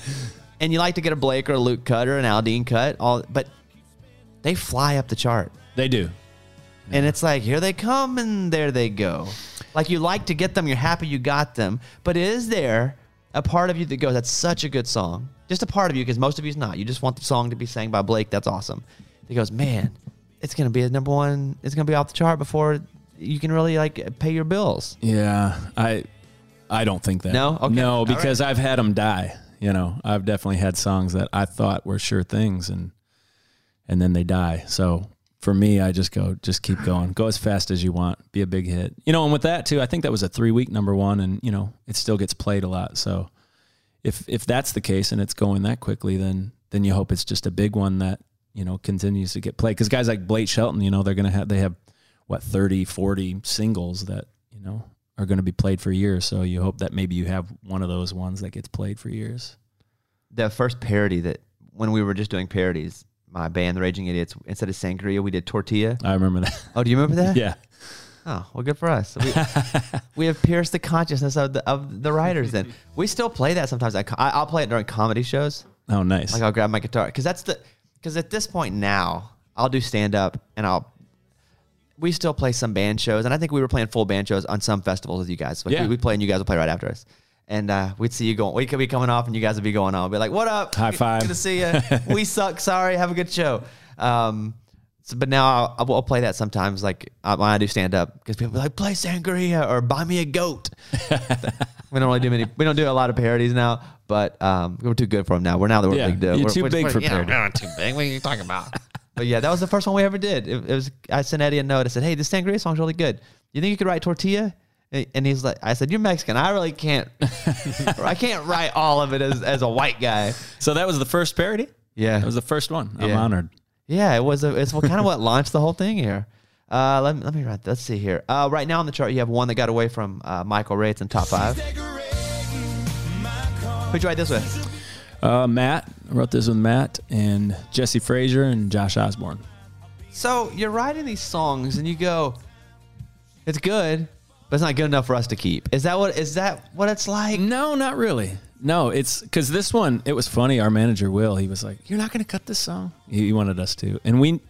And you like to get a Blake or a Luke cut or an Aldean cut, all, but they fly up the chart. they do. And it's like, here they come and there they go. Like you like to get them, you're happy you got them. But is there a part of you that goes, that's such a good song? Just a part of you, because most of you's not. You just want the song to be sang by Blake. That's awesome. He goes, man, it's gonna be a number one, it's gonna be off the chart before you can really like pay your bills. Yeah, I I don't think that. No? Okay. No, All right. because I've had them die. You know, I've definitely had songs that I thought were sure things, and and then they die. So for me, I just go, just keep going, go as fast as you want, be a big hit. You know, and with that too, I think that was a three week number one, and you know, it still gets played a lot. So if if that's the case and it's going that quickly, then then you hope it's just a big one that you know continues to get played. Because guys like Blake Shelton, you know, they're gonna have they have what 30, 40 singles that you know are going to be played for years. So you hope that maybe you have one of those ones that gets played for years. The first parody that when we were just doing parodies, my band, The Raging Idiots, instead of sangria, we did tortilla. I remember that. Oh, do you remember that? [LAUGHS] yeah. Oh, well, good for us. We, [LAUGHS] we have pierced the consciousness of the, of the writers. Then we still play that sometimes. I, I- I'll play it during comedy shows. Oh, nice. Like I'll grab my guitar because that's the because at this point now I'll do stand up and I'll we still play some band shows and I think we were playing full band shows on some festivals with you guys. Like Yeah. we, we play and you guys will play right after us. And uh, we'd see you going. We could be coming off, and you guys would be going on. We'd be like, "What up? High five. Good to see you. [LAUGHS] we suck. Sorry. Have a good show." Um, so, but now I'll, I'll, I'll play that sometimes, like uh, when I do stand up, because people be like, "Play sangria" or "Buy me a goat." [LAUGHS] we don't really do many. We don't do a lot of parodies now, but um, we're too good for them now. We're now that we're Yeah, big deal. you're We're- too we're- big we're- for yeah, parody. we're not too big. What are you talking about? But yeah, that was the first one we ever did. It, it was. I sent Eddie a note. I said, "Hey, this sangria song's really good. You think you could write tortilla?" And he's like, "I said, you're Mexican. I really can't. [LAUGHS] I can't write all of it as, as a white guy." so that was the first parody? Yeah, it was the first one. I'm Yeah. honored. yeah, it was. A, it's what, kind of what launched the whole thing here. Uh, let me let me write. Let's see here. Uh, right now on the chart, you have one that got away from uh, Michael Ray. It's in top five. Who'd you write this with? Uh, Matt, I wrote this with Matt and Jesse Frasure and Josh Osborne. So you're writing these songs, and you go, "It's good, but it's not good enough for us to keep." Is that what? Is that what it's like? No, not really. No, it's because this one, it was funny. Our manager, Will, he was like, You're not going to cut this song? He he wanted us to. And we,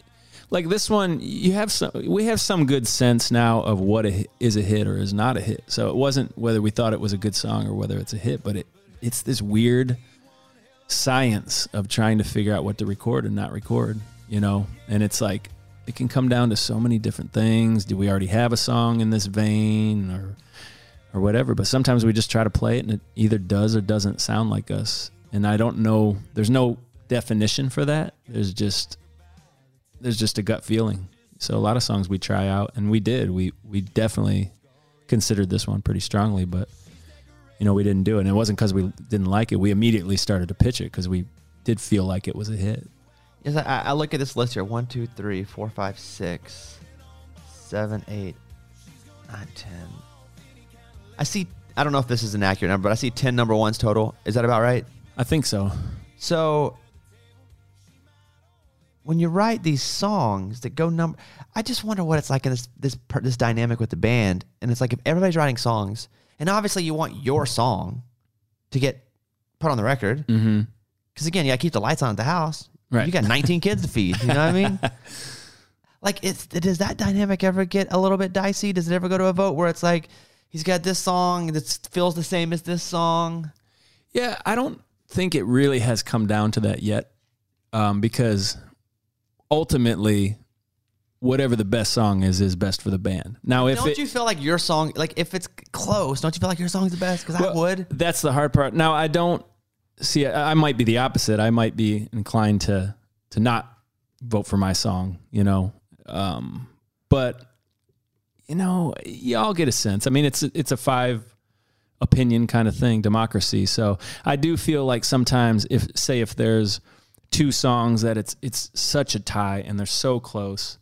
like this one, you have some, we have some good sense now of what a, is a hit or is not a hit. So it wasn't whether we thought it was a good song or whether it's a hit, but it, it's this weird science of trying to figure out what to record and not record, you know? And it's like, it can come down to so many different things. Do we already have a song in this vein or, or whatever? But sometimes we just try to play it and it either does or doesn't sound like us. And I don't know, there's no definition for that. There's just, there's just a gut feeling. So a lot of songs we try out and we did, we, we definitely considered this one pretty strongly, but you know, we didn't do it. And it wasn't because we didn't like it. We immediately started to pitch it because we did feel like it was a hit. Yes, I, I look at this list here: one, two, three, four, five, six, seven, eight, nine, ten. I see. I don't know if this is an accurate number, but I see ten number ones total. Is that about right? I think so. So when you write these songs that go number, I just wonder what it's like in this this this dynamic with the band. And it's like if everybody's writing songs, and obviously you want your song to get put on the record, Mm-hmm. because again, you got to keep the lights on at the house. Right. You got 19 kids to feed. You know what I mean? [LAUGHS] Like, it's does that dynamic ever get a little bit dicey? Does it ever go to a vote where it's like he's got this song that feels the same as this song? Yeah, I don't think it really has come down to that yet, um, because ultimately, whatever the best song is, is best for the band. Now, if don't it, you feel like your song, like if it's close, don't you feel like your song's the best? Because I would. That's the hard part. Now, I don't see. I I might be the opposite. I might be inclined to to not vote for my song. You know, um, but you know, y'all get a sense. I mean, it's it's a five opinion kind of thing, democracy. So I do feel like sometimes if say if there's two songs that it's it's such a tie and they're so close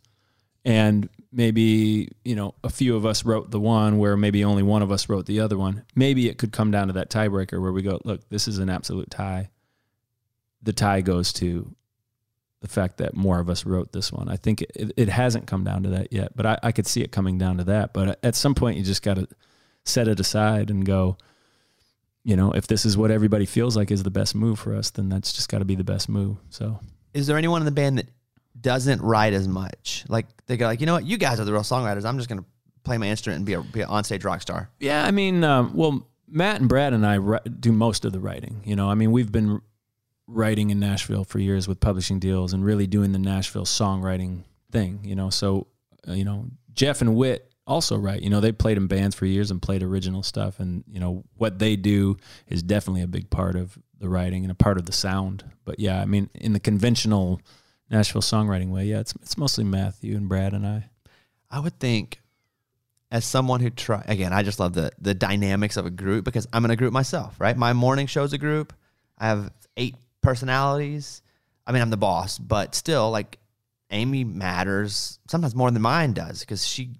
and maybe you know a few of us wrote the one where maybe only one of us wrote the other one. Maybe it could come down to that tiebreaker where we go look this is an absolute tie. The tie goes to the fact that more of us wrote this one. I think it, it hasn't come down to that yet but I, I could see it coming down to that. But at some point you just got to set it aside and go you know if this is what everybody feels like is the best move for us then that's just got to be the best move. So Is there anyone in the band that doesn't write as much? Like they go like, you know what, you guys are the real songwriters. I'm just gonna play my instrument and be a, be an onstage rock star. Yeah, I mean, um, well, Matt and Brad and I do most of the writing. You know, I mean, we've been writing in Nashville for years with publishing deals and really doing the Nashville songwriting thing. You know, so uh, you know, Jeff and Whit also write. You know, they played in bands for years and played original stuff, and you know what they do is definitely a big part of the writing and a part of the sound. But yeah, I mean, in the conventional Nashville songwriting way, yeah, it's it's mostly Matthew and Brad and I. I would think, as someone who try again, I just love the the dynamics of a group because I'm in a group myself, right? My morning show's a group. I have eight personalities. I mean, I'm the boss, but still, like Amy matters sometimes more than mine does because she,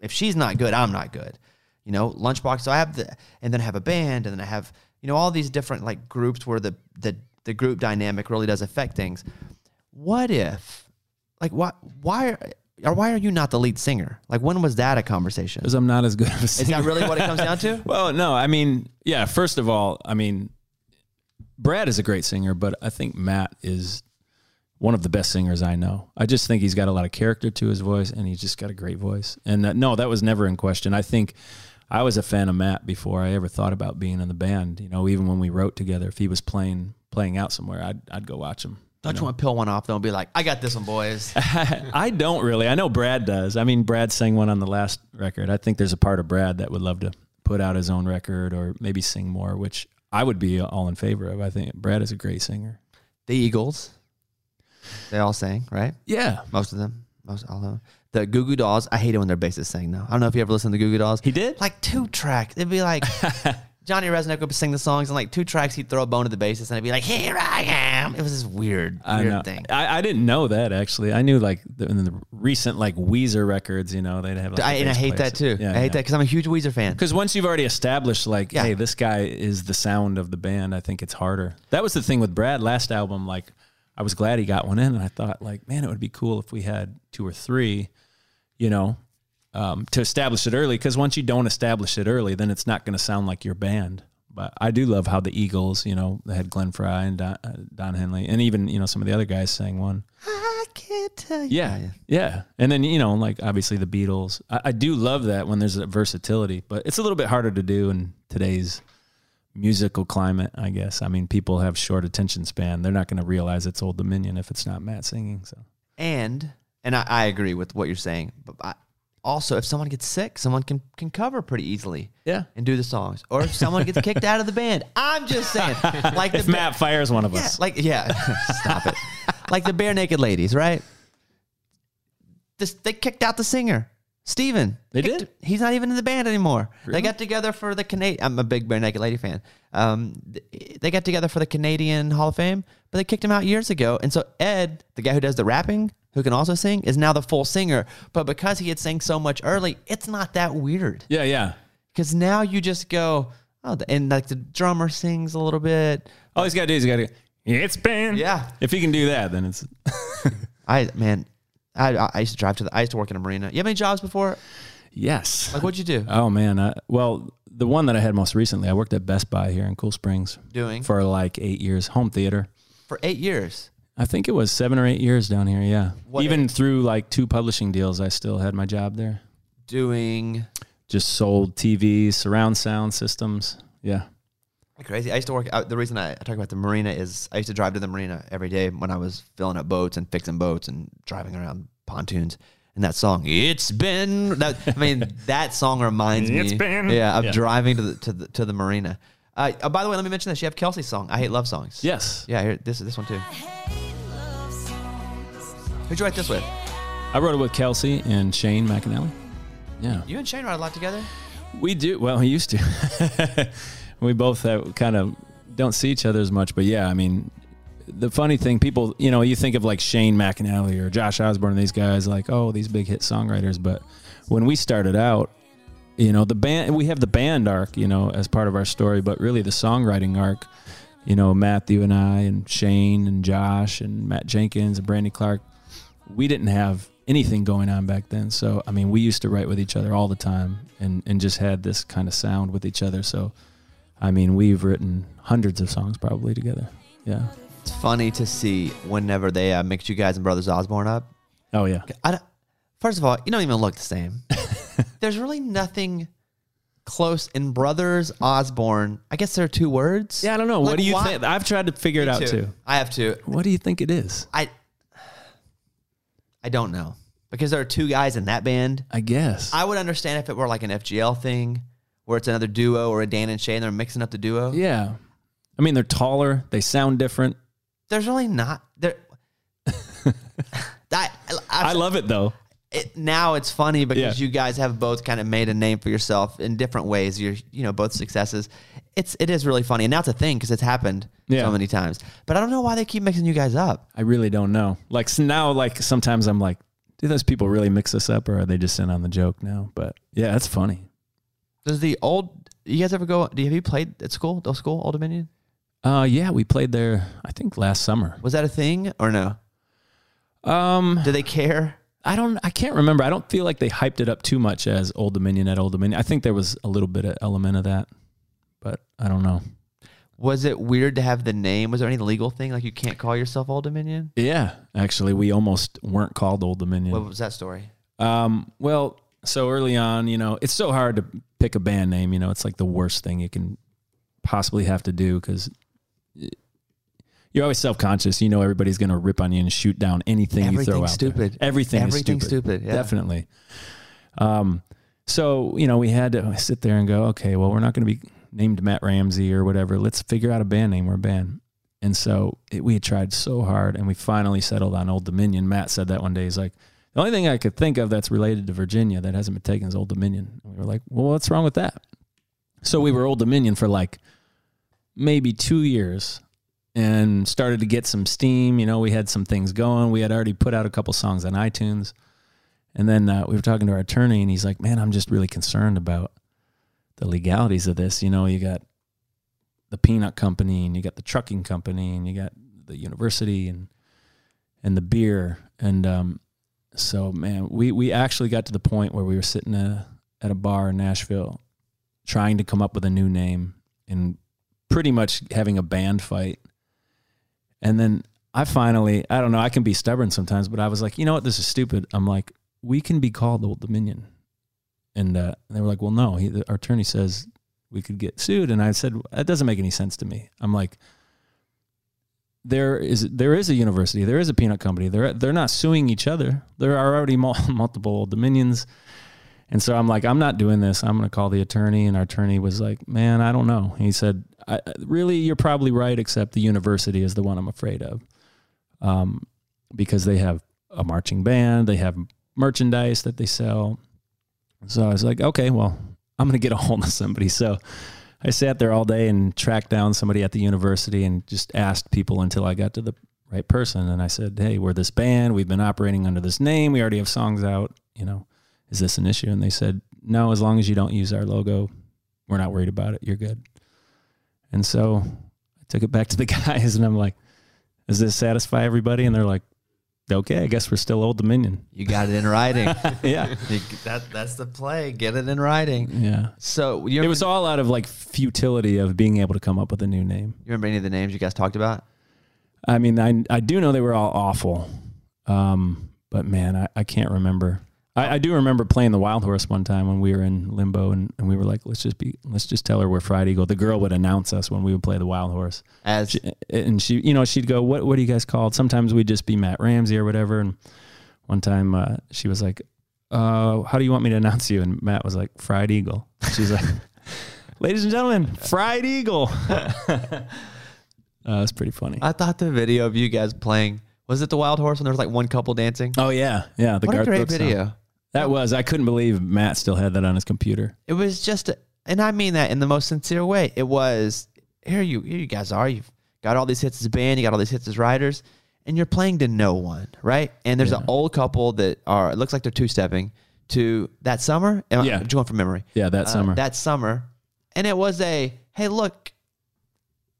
if she's not good, I'm not good. You know, lunchbox. So I have the, and then I have a band, and then I have you know all these different like groups where the the the group dynamic really does affect things. What if, like, what? Why? Or why are you not the lead singer? Like, when was that a conversation? Because I'm not as good of a Is that really what it comes down to? [LAUGHS] Well, no, I mean, yeah, first of all, I mean, Brad is a great singer, but I think Matt is one of the best singers I know. I just think he's got a lot of character to his voice and he's just got a great voice. And uh, no, that was never in question. I think I was a fan of Matt before I ever thought about being in the band. You know, even when we wrote together, if he was playing playing out somewhere, I'd I'd go watch him. Don't you want to peel one off though and be like, I got this one, boys? [LAUGHS] I don't really. I know Brad does. I mean, Brad sang one on the last record. I think there's a part of Brad that would love to put out his own record or maybe sing more, which I would be all in favor of. I think Brad is a great singer. the Eagles. They all sang, right? Yeah. Most of them. Most all of them. The Goo Goo Dolls. I hate it when their bassist sang though. I don't know if you ever listened to Goo Goo Dolls. He did? like two tracks. It'd be like [LAUGHS] Johnny Rzeznik would sing the songs and like two tracks he'd throw a bone to the bassist and it'd be like, Here I am. It was this weird, I weird know. thing. I, I didn't know that actually. I knew like the, in the recent like Weezer records, you know, they'd have. Like, I, and I hate that too. I hate that because I'm a huge Weezer fan. Because once you've already established, like, Yeah. hey, this guy is the sound of the band, I think it's harder. That was the thing with Brad last album. Like, I was glad he got one in, and I thought, like, man, it would be cool if we had two or three, you know, um, to establish it early. Because once you don't establish it early, then it's not going to sound like your band. But I do love how the Eagles, you know, they had Glenn Frey and Don, uh, Don Henley, and even you know some of the other guys sang one. I can't tell you. Yeah, yeah, and then you know, like obviously the Beatles. I, I do love that when there's a versatility, but it's a little bit harder to do in today's musical climate. I guess. I mean, people have short attention span. They're not going to realize it's Old Dominion if it's not Matt singing. So And and I, I agree with what you're saying. But I, also, if someone gets sick, someone can can cover pretty easily. Yeah. And do the songs. Or if someone gets kicked out of the band. I'm just saying. [LAUGHS] Like the if Matt fires one of Yeah, us, like yeah, [LAUGHS] stop it. Like the Barenaked Ladies, right? This they kicked out the singer, Steven. They Kicked- did? He's not even in the band anymore. Really? They got together for the Canadian. I'm a big Barenaked Lady fan. Um, they got together for the Canadian Hall of Fame, but they kicked him out years ago. And so Ed, the guy who does the rapping, who can also sing, is now the full singer. But because he had sang so much early, it's not that weird. yeah, yeah. Because now you just go, oh, and like the drummer sings a little bit. All he's got to do is he got to. It's been. Yeah. If he can do that, then it's. [LAUGHS] I man, I I used to drive to the. I used to work in a marina. You have any jobs before? Yes. Like what'd you do? Oh man. I, well, the one that I had most recently, I worked at Best Buy here in Cool Springs Doing for like eight years, home theater. for eight years. I think it was seven or eight years down here. Yeah. What- Even through like two publishing deals, I still had my job there. Doing Just sold TVs, surround sound systems. Yeah. crazy. I used to work. Uh, the reason I, I talk about the marina is I used to drive to the marina every day when I was filling up boats and fixing boats and driving around pontoons. And that song, it's been. That, I mean, [LAUGHS] that song reminds me. It's been- Yeah, of Yeah. driving to the to the to the marina. Uh, oh, by the way, let me mention this. You have Kelsey's song. I hate love songs. Yes. Yeah. Here, this this one too. Who'd you write this with? I wrote it with Kelsey and Shane McAnally. Yeah. You and Shane write a lot together. We do. Well, we used to. [LAUGHS] we both have, kind of don't see each other as much, but yeah, I mean, the funny thing, people, you know, you think of like Shane McAnally or Josh Osborne, and these guys, like, oh, these big hit songwriters. But when we started out, you know, the band, we have the band arc, you know, as part of our story, but really the songwriting arc, you know, Matthew and I and Shane and Josh and Matt Jenkins and Brandy Clark, we didn't have anything going on back then. So, I mean, we used to write with each other all the time and, and just had this kind of sound with each other. So, I mean, we've written hundreds of songs probably together. Yeah. It's funny to see whenever they uh, mixed you guys and Brothers Osborne up. Oh, yeah. First of all, you don't even look the same. [LAUGHS] There's really nothing close in Brothers Osborne. I guess there are two words. Yeah, I don't know. Like, what do you why- think? I've tried to figure it Me out too. I have to. What do you think it is? I I don't know because there are two guys in that band. I guess. I would understand if it were like an FGL thing, where it's another duo or a Dan and Shay, and they're mixing up the duo. yeah. I mean, they're taller. They sound different. There's really not there. [LAUGHS] I, I love it though. it, now it's funny because Yeah. you guys have both kind of made a name for yourself in different ways. You're, you know, both successes. It's it is really funny, and now it's a thing because it's happened Yeah. so many times. But I don't know why they keep mixing you guys up. I really don't know. Like so now, like sometimes I'm like, do those people really mix us up, or are they just in on the joke now? But yeah, that's funny. Does the old you guys ever go? Do you, have you played at school? Old school, Old Dominion? Uh, yeah, we played there. I think last summer. Was that a thing or no? Um, Do they care? I don't. I can't remember. I don't feel like they hyped it up too much as Old Dominion at Old Dominion. I think there was a little bit of element of that, but I don't know. Was it weird to have the name? Was there any legal thing like you can't call yourself Old Dominion? Yeah, actually, we almost weren't called Old Dominion. What was that story? Um, well, so early on, you know, it's so hard to pick a band name. You know, it's like the worst thing you can possibly have to do because you're always self conscious. You know, everybody's going to rip on you and shoot down anything you throw out. there. stupid. Everything is Everything's stupid. stupid, yeah. Definitely. Um, so you know, we had to sit there and go, okay, well, we're not going to be named Matt Ramsey or whatever. Let's figure out a band name. We're a band. And so it, we had tried so hard, and we finally settled on Old Dominion. Matt said that one day. He's like, the only thing I could think of that's related to Virginia that hasn't been taken is Old Dominion. And we were like, well, what's wrong with that? So we were Old Dominion for like maybe two years and started to get some steam. You know, we had some things going. We had already put out a couple songs on iTunes. And then uh, we were talking to our attorney, and he's like, man, I'm just really concerned about the legalities of this. You know, you got the peanut company, and you got the trucking company, and you got the university, and and the beer. And um, so, man, we we actually got to the point where we were sitting uh at a bar in Nashville, trying to come up with a new name, and pretty much having a band fight. And then I finally, I don't know, I can be stubborn sometimes, but I was like, you know what, this is stupid. I'm like, we can be called Old Dominion. And uh, they were like, well, no, he, our attorney says we could get sued. And I said, that doesn't make any sense to me. I'm like, there is there is a university, there is a peanut company. They're they're not suing each other. There are already mul- [LAUGHS] multiple Dominions. And so I'm like, I'm not doing this. I'm going to call the attorney. And our attorney was like, man, I don't know. He said, really, you're probably right, except the university is the one I'm afraid of. Um, because they have a marching band, they have merchandise that they sell. So I was like, okay, well, I'm going to get a hold of somebody. So I sat there all day and tracked down somebody at the university and just asked people until I got to the right person. And I said, hey, we're this band. We've been operating under this name. We already have songs out. You know, is this an issue? And they said, no, as long as you don't use our logo, we're not worried about it. You're good. And so I took it back to the [LAUGHS] guys and I'm like, does this satisfy everybody? And they're like, okay, I guess we're still Old Dominion. You got it in writing. [LAUGHS] yeah. That that's the play. Get it in writing. Yeah. So you It was all out of like futility of being able to come up with a new name. You remember any of the names you guys talked about? I mean, I I do know they were all awful, um, but man, I, I can't remember. I, I do remember playing the Wild Horse one time when we were in limbo, and, and we were like, let's just be, let's just tell her we're Fried Eagle. The girl would announce us when we would play the Wild Horse, As she, and she, you know, she'd go, what what are you guys called? Sometimes we'd just be Matt Ramsey or whatever. And one time uh, she was like, uh, how do you want me to announce you? And Matt was like, Fried Eagle. She's like, [LAUGHS] ladies and gentlemen, Fried Eagle. [LAUGHS] uh, that's pretty funny. I thought the video of you guys playing was it the Wild Horse when there was like one couple dancing? Oh yeah, yeah. The what a Garth great Brooks song. That was I couldn't believe Matt still had that on his computer. It was just, a, and I mean that in the most sincere way. It was here you here you guys are. You've got all these hits as a band. You got all these hits as writers, and you're playing to no one, right? And there's an old couple that are. It looks like they're two stepping to that summer. Am I- Yeah. I'm going from memory. Yeah, that Uh, summer. That summer, and it was a hey look.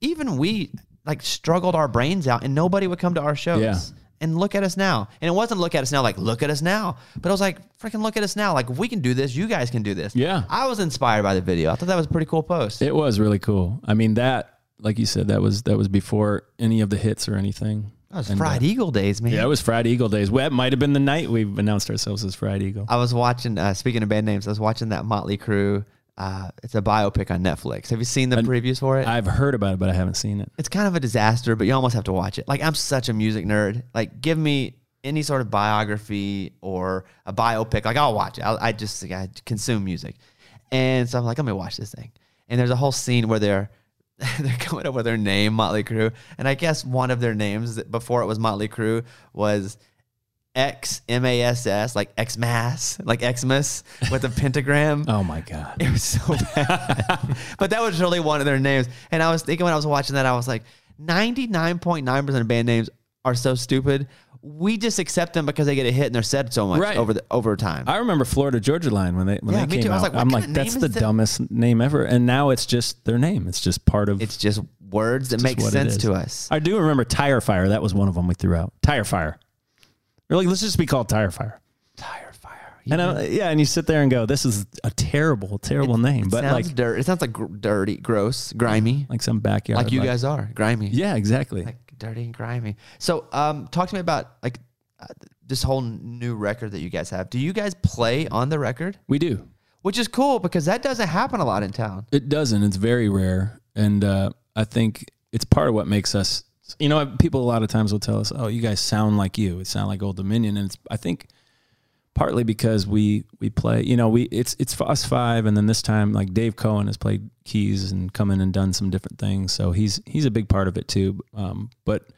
Even we like struggled our brains out, and nobody would come to our shows. Yeah. And look at us now. And it wasn't look at us now like look at us now, but I was like freaking look at us now. Like if we can do this, you guys can do this. Yeah. I was inspired by the video. I thought that was a pretty cool post. It was really cool. I mean that, like you said, that was that was before any of the hits or anything. that was And, Fried uh, Eagle days, man. Yeah, it was Fried Eagle days. Well, that might have been the night we announced ourselves as Fried Eagle. I was watching. Uh, speaking of band names, I was watching that Motley Crue. Uh, it's a biopic on Netflix. Have you seen the And previews for it? I've heard about it, but I haven't seen it. it's kind of a disaster, but you almost have to watch it. Like I'm such a music nerd. Like give me any sort of biography or a biopic. Like I'll watch it. I'll, I just like, I consume music, and so I'm like, let me watch this thing. And there's a whole scene where they're [LAUGHS] they're coming up with their name, Motley Crue, and I guess one of their names before it was Motley Crue was X M A S S, like Xmas, like Xmas with a pentagram. [LAUGHS] Oh my god. It was so bad. but that was really one of their names. And I was thinking when I was watching that, I was like, 99.9% of band names are so stupid. We just accept them because they get a hit and they're said so much Right. over the over time. I remember Florida Georgia Line when they when Yeah, they me came too. I was out. like, what I'm kind like, of that's the that? dumbest name ever. And now it's just their name. It's just part of. it's just words that make what it sense is. to us. I do remember Tire Fire. That was one of them we threw out. Tire Fire. We're like, let's just be called Tire Fire. Tire fire. And I, yeah, and you sit there and go, this is a terrible, terrible name. But sounds like, dirt. It sounds like gr- dirty, gross, grimy, [LAUGHS] like some backyard. like you guys are, grimy. Yeah, exactly. like dirty and grimy. So, um, talk to me about like uh, this whole new record that you guys have. Do you guys play on the record? we do. Which is cool because that doesn't happen a lot in town. It doesn't. It's very rare, and uh, I think it's part of what makes us. You know, people a lot of times will tell us, "Oh, you guys sound like you. It sound like Old Dominion," and it's. I think partly because we we play. You know, we it's it's us five, and then this time like Dave Cohen has played keys and come in and done some different things, so he's he's a big part of it too. Um, but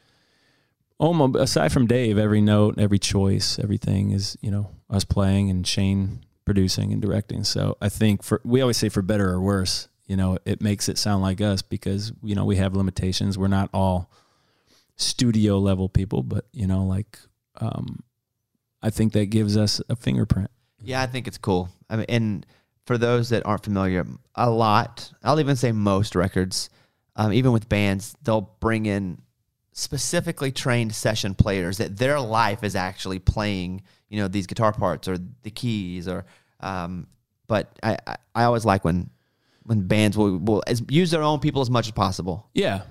almost aside from Dave, every note, every choice, everything is you know us playing and Shane producing and directing. So I think for we always say for better or worse, you know, it makes it sound like us because you know we have limitations. We're not all studio level people, but you know, like um, I think that gives us a fingerprint. Yeah, I think it's cool. I mean, and for those that aren't familiar, a lot, I'll even say most records, um, even with bands, they'll bring in specifically trained session players that their life is actually playing, you know, these guitar parts or the keys or, um, but I, I, I always like when, when bands will, will as, use their own people as much as possible. Yeah.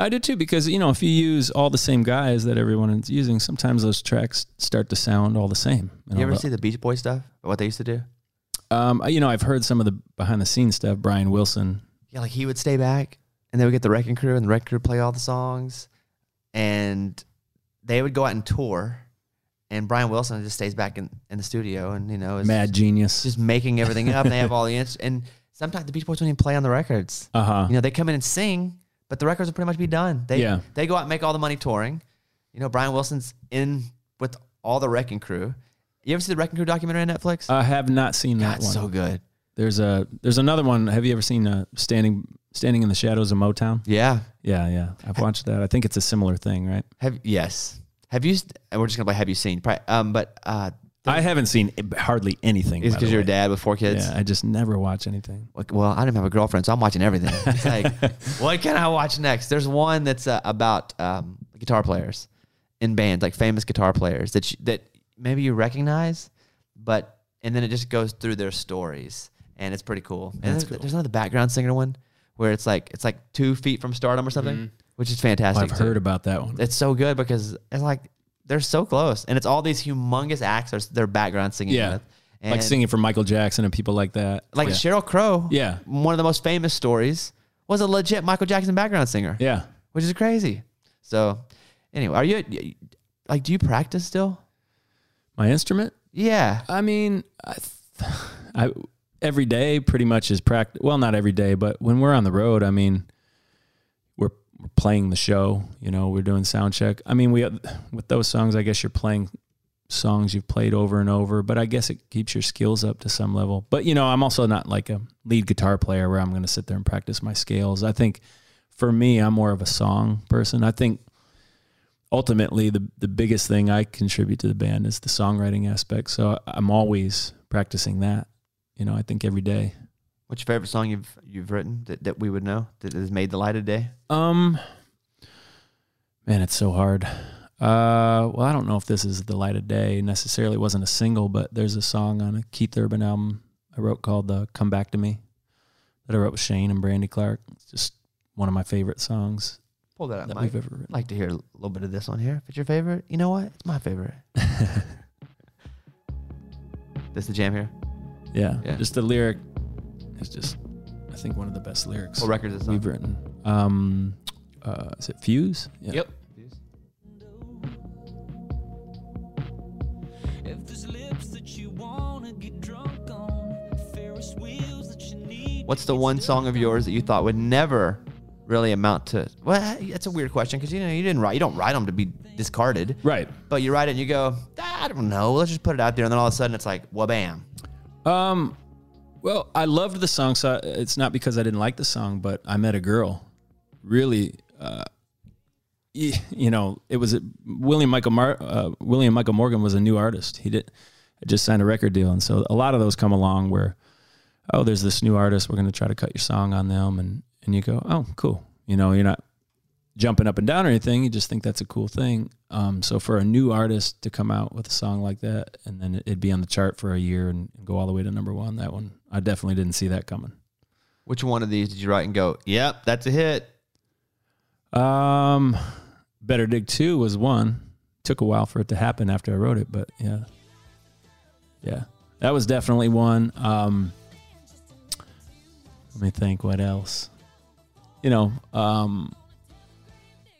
I did too because you know if you use all the same guys that everyone is using, sometimes those tracks start to sound all the same. You ever the- see the Beach Boy stuff? What they used to do? Um, you know, I've heard some of the behind the scenes stuff. Brian Wilson. Yeah, like he would stay back and they would get the wrecking crew and the wrecking crew play all the songs and they would go out and tour and Brian Wilson just stays back in, in the studio and you know is Mad genius. just making everything up and they have all the ins- and sometimes the Beach Boys don't even play on the records. Uh huh. You know, they come in and sing, but the records will pretty much be done. They Yeah. they go out and make all the money touring. You know, Brian Wilson's in with all the wrecking crew. You ever see the wrecking crew documentary on Netflix? I have not seen that God, one. so good. There's a there's another one. Have you ever seen uh, standing standing in the shadows of Motown? Yeah. Yeah, yeah. I've watched that. I think it's a similar thing, right? Have yes. Have you? And we're just gonna play. Have you seen? Probably, Um, but uh, I haven't seen hardly anything. By because you're a dad with four kids? Yeah, I just never watch anything. Like, Well, I didn't have a girlfriend, so I'm watching everything. [LAUGHS] It's like, what can I watch next? There's one that's uh, about um, guitar players in bands, like famous guitar players that you, that maybe you recognize, but and then it just goes through their stories, and it's pretty cool. And there's, cool. there's another background singer one where it's like it's like two feet from stardom or something, which is fantastic. Mm-hmm. I've too. heard about that one. It's so good because it's like they're so close, and it's all these humongous acts are their background singing Yeah. with. like singing for Michael Jackson and people like that. like yeah. Sheryl Crow. Yeah. One of the most famous stories was a legit Michael Jackson background singer, Yeah. which is crazy. So, anyway, are you like, do you practice still? My instrument? Yeah. I mean, I, th- I every day pretty much is practice. Well, not every day, but when we're on the road, I mean, we're, playing the show. You know, we're doing sound check. I mean, we with those songs, I guess you're playing songs you've played over and over, but I guess it keeps your skills up to some level. But you know, I'm also not like a lead guitar player where I'm going to sit there and practice my scales. I think for me, I'm more of a song person. I think ultimately the the biggest thing I contribute to the band is the songwriting aspect. So I'm always practicing that. You know, I think every day. What's your favorite song you've you've written that, that we would know that has made the light of day? Um, man, it's so hard. Uh, well, I don't know if this is the light of day necessarily. It wasn't a single, but there's a song on a Keith Urban album I wrote called uh, "Come Back to Me" that I wrote with Shane and Brandy Clark. It's just one of my favorite songs Pull that up, that Mike. we've ever written. I'd like to hear a little bit of this on here. If it's your favorite, you know what? It's my favorite. [LAUGHS] this the jam here. Yeah, Yeah. just the lyric is just, I think, one of the best lyrics What record is this on? we've written. Um, uh, is it Fuse? Yeah. Yep. If there's lips that you wanna get drunk on, Ferris wheels that you need. What's the one song of yours that you thought would never really amount to? Well, that's a weird question because you know you didn't write. You don't write them to be discarded, Right. but you write it and you go, "Ah, I don't know. Let's just put it out there, and then all of a sudden it's like, well, bam. Um, well, I loved the song, so it's not because I didn't like the song, but I met a girl. Really, uh, you know, it was William Michael Mar- uh, William Michael Morgan was a new artist. He did just signed a record deal, and so a lot of those come along where, oh, there's this new artist. We're going to try to cut your song on them, and and you go, oh, cool. You know, you're not jumping up and down or anything. You just think that's a cool thing. Um, so for a new artist to come out with a song like that and then it'd be on the chart for a year and, and go all the way to number one, that one I definitely didn't see that coming. Which one of these did you write and go, yep, that's a hit? Um, Better Dig Two was one. Took a while for it to happen after I wrote it, but yeah, yeah, that was definitely one. Um, let me think. What else? You know, um,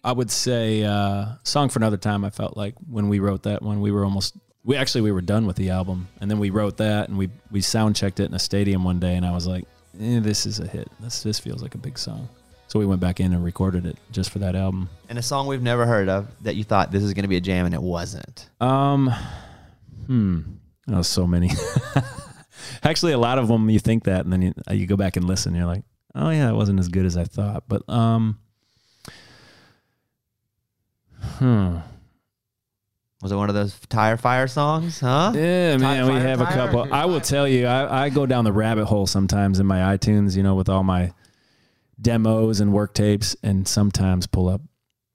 I would say uh, "Song for Another Time." I felt like when we wrote that one, we were almost we actually we were done with the album, and then we wrote that, and we we sound checked it in a stadium one day, and I was like, eh, "This is a hit. This this feels like a big song." So we went back in and recorded it just for that album. And a song we've never heard of that you thought this is going to be a jam and it wasn't. Um, hmm. Oh, so many. [LAUGHS] Actually, a lot of them you think that, and then you, uh, you go back and listen. You're like, oh yeah, it wasn't as good as I thought. But um, hmm. Was it one of those tire fire songs? Huh? Yeah, man, we fire, have a couple. I will tell you, I, I go down the rabbit hole sometimes in my iTunes, you know, with all my demos and work tapes, and sometimes pull up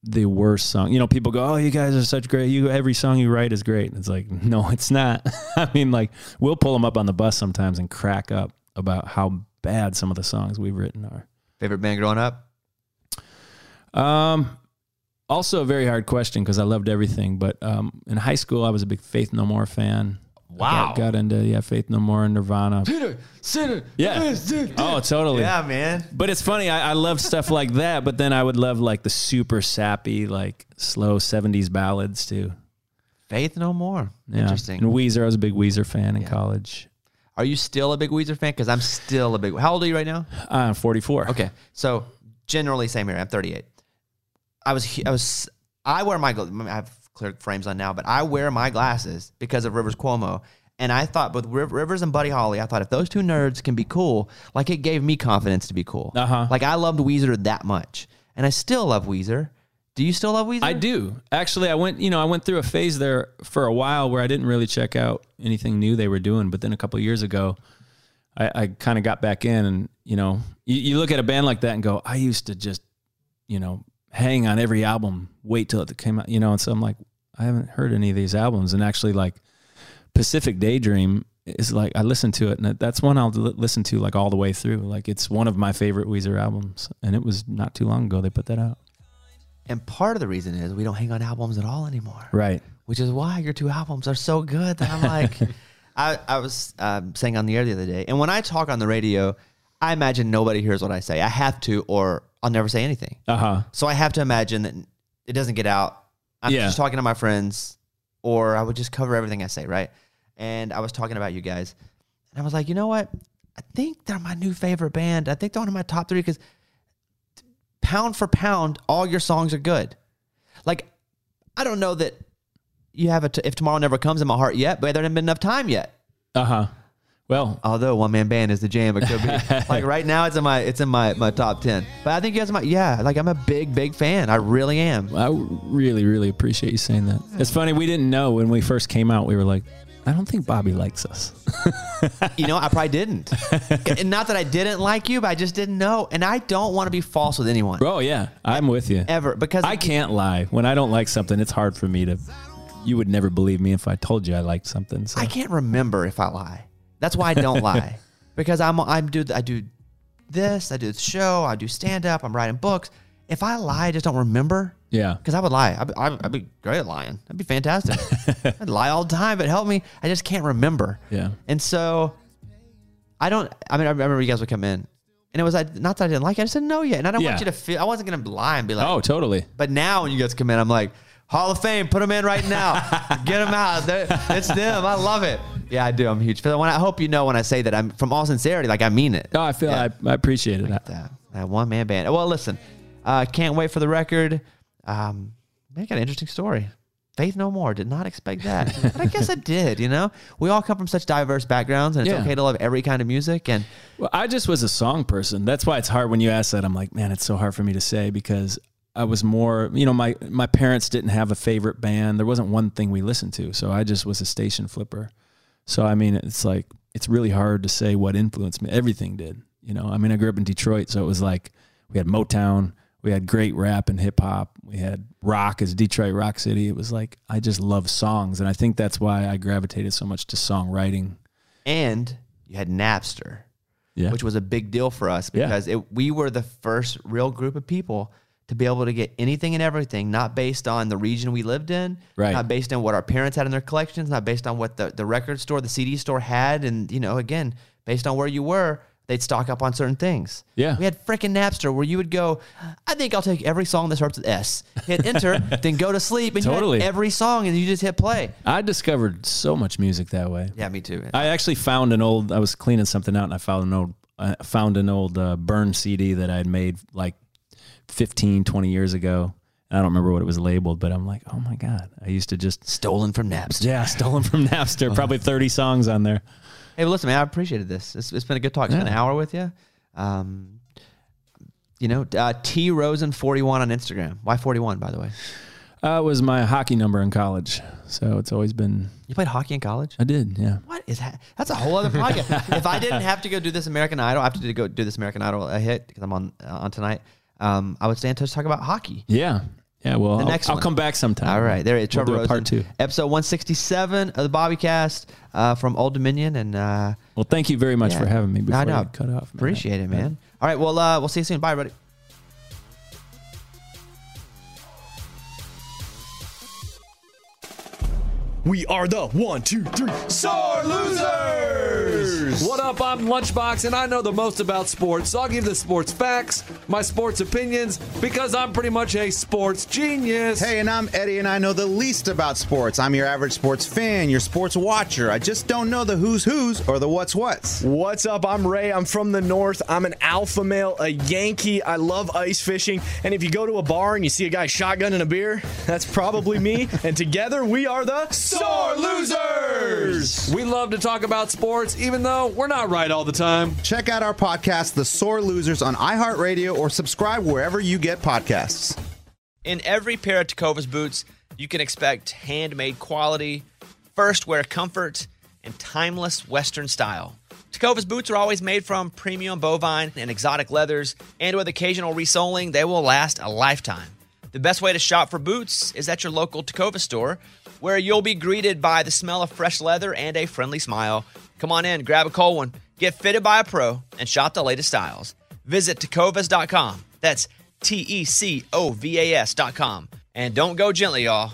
the worst song. You know, people go, "Oh, you guys are such great. You every song you write is great." And it's like, [LAUGHS] no, it's not. [LAUGHS] I mean, like we'll pull them up on the bus sometimes and crack up about how bad some of the songs we've written are. Favorite band growing up? Um, also a very hard question because I loved everything. But um, in high school, I was a big Faith No More fan. I Wow. got, got into yeah, Faith No More and Nirvana. Peter, sinner. Yeah. Oh, totally. Yeah, man. But it's funny. I, I loved stuff like that, but then I would love like the super sappy, like slow '70s ballads too. Faith No More. Yeah. Interesting. And Weezer, I was a big Weezer fan in Yeah. college. Are you still a big Weezer fan? Because I'm still a big. How old are you right now? I'm 44. Okay, so generally same here. I'm 38. I was I was I wear my I have clear frames on now, but I wear my glasses because of Rivers Cuomo. And I thought with Rivers and Buddy Holly, I thought if those two nerds can be cool, like it gave me confidence to be cool. Uh-huh. Like I loved Weezer that much, and I still love Weezer. Do you still love Weezer? I do. Actually, I went, you know, I went through a phase there for a while where I didn't really check out anything new they were doing. But then a couple years ago, I, I kind of got back in and, you know, you, you look at a band like that and go, I used to just, you know, hang on every album, wait till it came out, you know, and so I'm like, I haven't heard any of these albums. And actually, like, Pacific Daydream is like, I listened to it and that's one I'll listen to like all the way through. Like, it's one of my favorite Weezer albums. And it was not too long ago they put that out. and part of the reason is we don't hang on albums at all anymore. Right. which is why your two albums are so good that I'm like, [LAUGHS] I, I was um, saying on the air the other day, and when I talk on the radio, I imagine nobody hears what I say. I have to, or I'll never say anything. Uh huh. So I have to imagine that it doesn't get out. I'm Yeah. just talking to my friends, or I would just cover everything I say, right? And I was talking about you guys, and I was like, you know what? I think they're my new favorite band. I think they're one of my top three because pound for pound, all your songs are good. Like, I don't know that you have a t- if tomorrow never comes in my heart yet, but there hasn't been enough time yet. Uh huh. Well, Although one man band is the jam, it could be [LAUGHS] like right now it's in my it's in my, my top ten. But I think you guys might yeah, like I'm a big big fan. I really am. I really, really appreciate you saying that. It's funny, we didn't know when we first came out. We were like, I don't think Bobby likes us. [LAUGHS] You know, I probably didn't. [LAUGHS] and not that I didn't like you, but I just didn't know. And I don't want to be false with anyone Oh yeah, I'm with you. ever because I can't lie. When I don't like something, it's hard for me to. You would never believe me if I told you I liked something. So. I can't remember if I lie. That's why I don't [LAUGHS] lie because I'm I do I do this I do the show I do stand up I'm writing books. If I lie, I just don't remember. Yeah. Because I would lie. I'd, be- I'd, I'd be great at lying. That'd be fantastic. [LAUGHS] I'd lie all the time, but help me. I just can't remember. Yeah. And so I don't, I mean, I remember you guys would come in and it was like, not that I didn't like it, I just didn't know yet. And I don't want you to feel, I wasn't going to lie and be like, Oh, totally. but now when you guys come in, I'm like, Hall of Fame, put them in right now. [LAUGHS] Get them out. They're- it's them. I love it. Yeah, I do. I'm huge. When I hope you know when I say that I'm from all sincerity, like I mean it. Oh, I feel Yeah. I, I appreciate it. That, that one man band. Well, listen, uh, can't wait for the record. Um, they got an interesting story. Faith No More. Did not expect that. [LAUGHS] but I guess I did, you know? We all come from such diverse backgrounds, and it's Yeah. okay to love every kind of music. And Well, I just was a song person. That's why it's hard when you ask that. I'm like, man, it's so hard for me to say because I was more, you know, my my parents didn't have a favorite band. There wasn't one thing we listened to, so I just was a station flipper. So I mean, it's like it's really hard to say what influenced me. Everything did, you know. I mean, I grew up in Detroit, so it was like we had Motown, we had great rap and hip hop, we had rock as Detroit Rock City. It was like I just love songs, and I think that's why I gravitated so much to songwriting. and you had Napster. Yeah, which was a big deal for us Yeah. because it, we were the first real group of people to be able to get anything and everything, not based on the region we lived in, Right. not based on what our parents had in their collections, not based on what the, the record store, the CD store had, and you know, again, based on where you were, they'd stock up on certain things. Yeah. we had freaking Napster where you would go, I think I'll take every song that starts with S, hit enter, [LAUGHS] then go to sleep, and Totally. every song, and you just hit play. I discovered so much music that way. Yeah, me too. I actually found an old. I was cleaning something out, and I found an old. I found an old uh, burn CD that I had made like 15, 20 years ago. I don't remember what it was labeled, but I'm like, oh my god, I used to just Stolen from Napster. yeah, stolen from [LAUGHS] Napster. Probably 30 songs on there. Hey, well, listen, man, I appreciated this. It's, it's been a good talk. It's been an hour with you. Um, you know, uh, T Rosen forty one on Instagram. Why forty one? By the way, Uh, it was my hockey number in college, so it's always been. you played hockey in college. I did, yeah. What is that? That's a whole other podcast. [LAUGHS] if I didn't have to go do this American Idol, I have to go do this American Idol a hit because I'm on uh, on tonight. Um, I would stay in touch to talk about hockey. Yeah, yeah. Well, The I'll, next I'll one. come back sometime. All right, there it is. We'll Trevor a Rosen, part two. episode one sixty seven of the Bobby Cast uh, from Old Dominion, and uh, Well, thank you very much Yeah. for having me. Before I know. cut off, man. appreciate it, man. All right, well, uh, we'll see you soon. Bye, everybody. We are the one, two, three, sore losers. What up? I'm Lunchbox, and I know the most about sports, so I'll give the sports facts, my sports opinions, because I'm pretty much a sports genius. Hey, and I'm Eddie, and I know the least about sports. I'm your average sports fan, your sports watcher. I just don't know the who's who's or the what's what's. What's up? I'm Ray. I'm from the North. I'm an alpha male, a Yankee. I love ice fishing. And if you go to a bar and you see a guy shotgunning a beer, that's probably me. [LAUGHS] and together we are the Sore Losers. We love to talk about sports, even though we're not right all the time. Check out our podcast, The Sore Losers, on iHeartRadio or subscribe wherever you get podcasts. In every pair of Tecovas boots, you can expect handmade quality, first wear comfort, and timeless Western style. Tecovas boots are always made from premium bovine and exotic leathers, and with occasional resoling, they will last a lifetime. The best way to shop for boots is at your local Tecovas store, where you'll be greeted by the smell of fresh leather and a friendly smile. Come on in, grab a cold one, get fitted by a pro, and shop the latest styles. Visit tecovas.com. That's T E C O V A S.com. And don't go gently, y'all.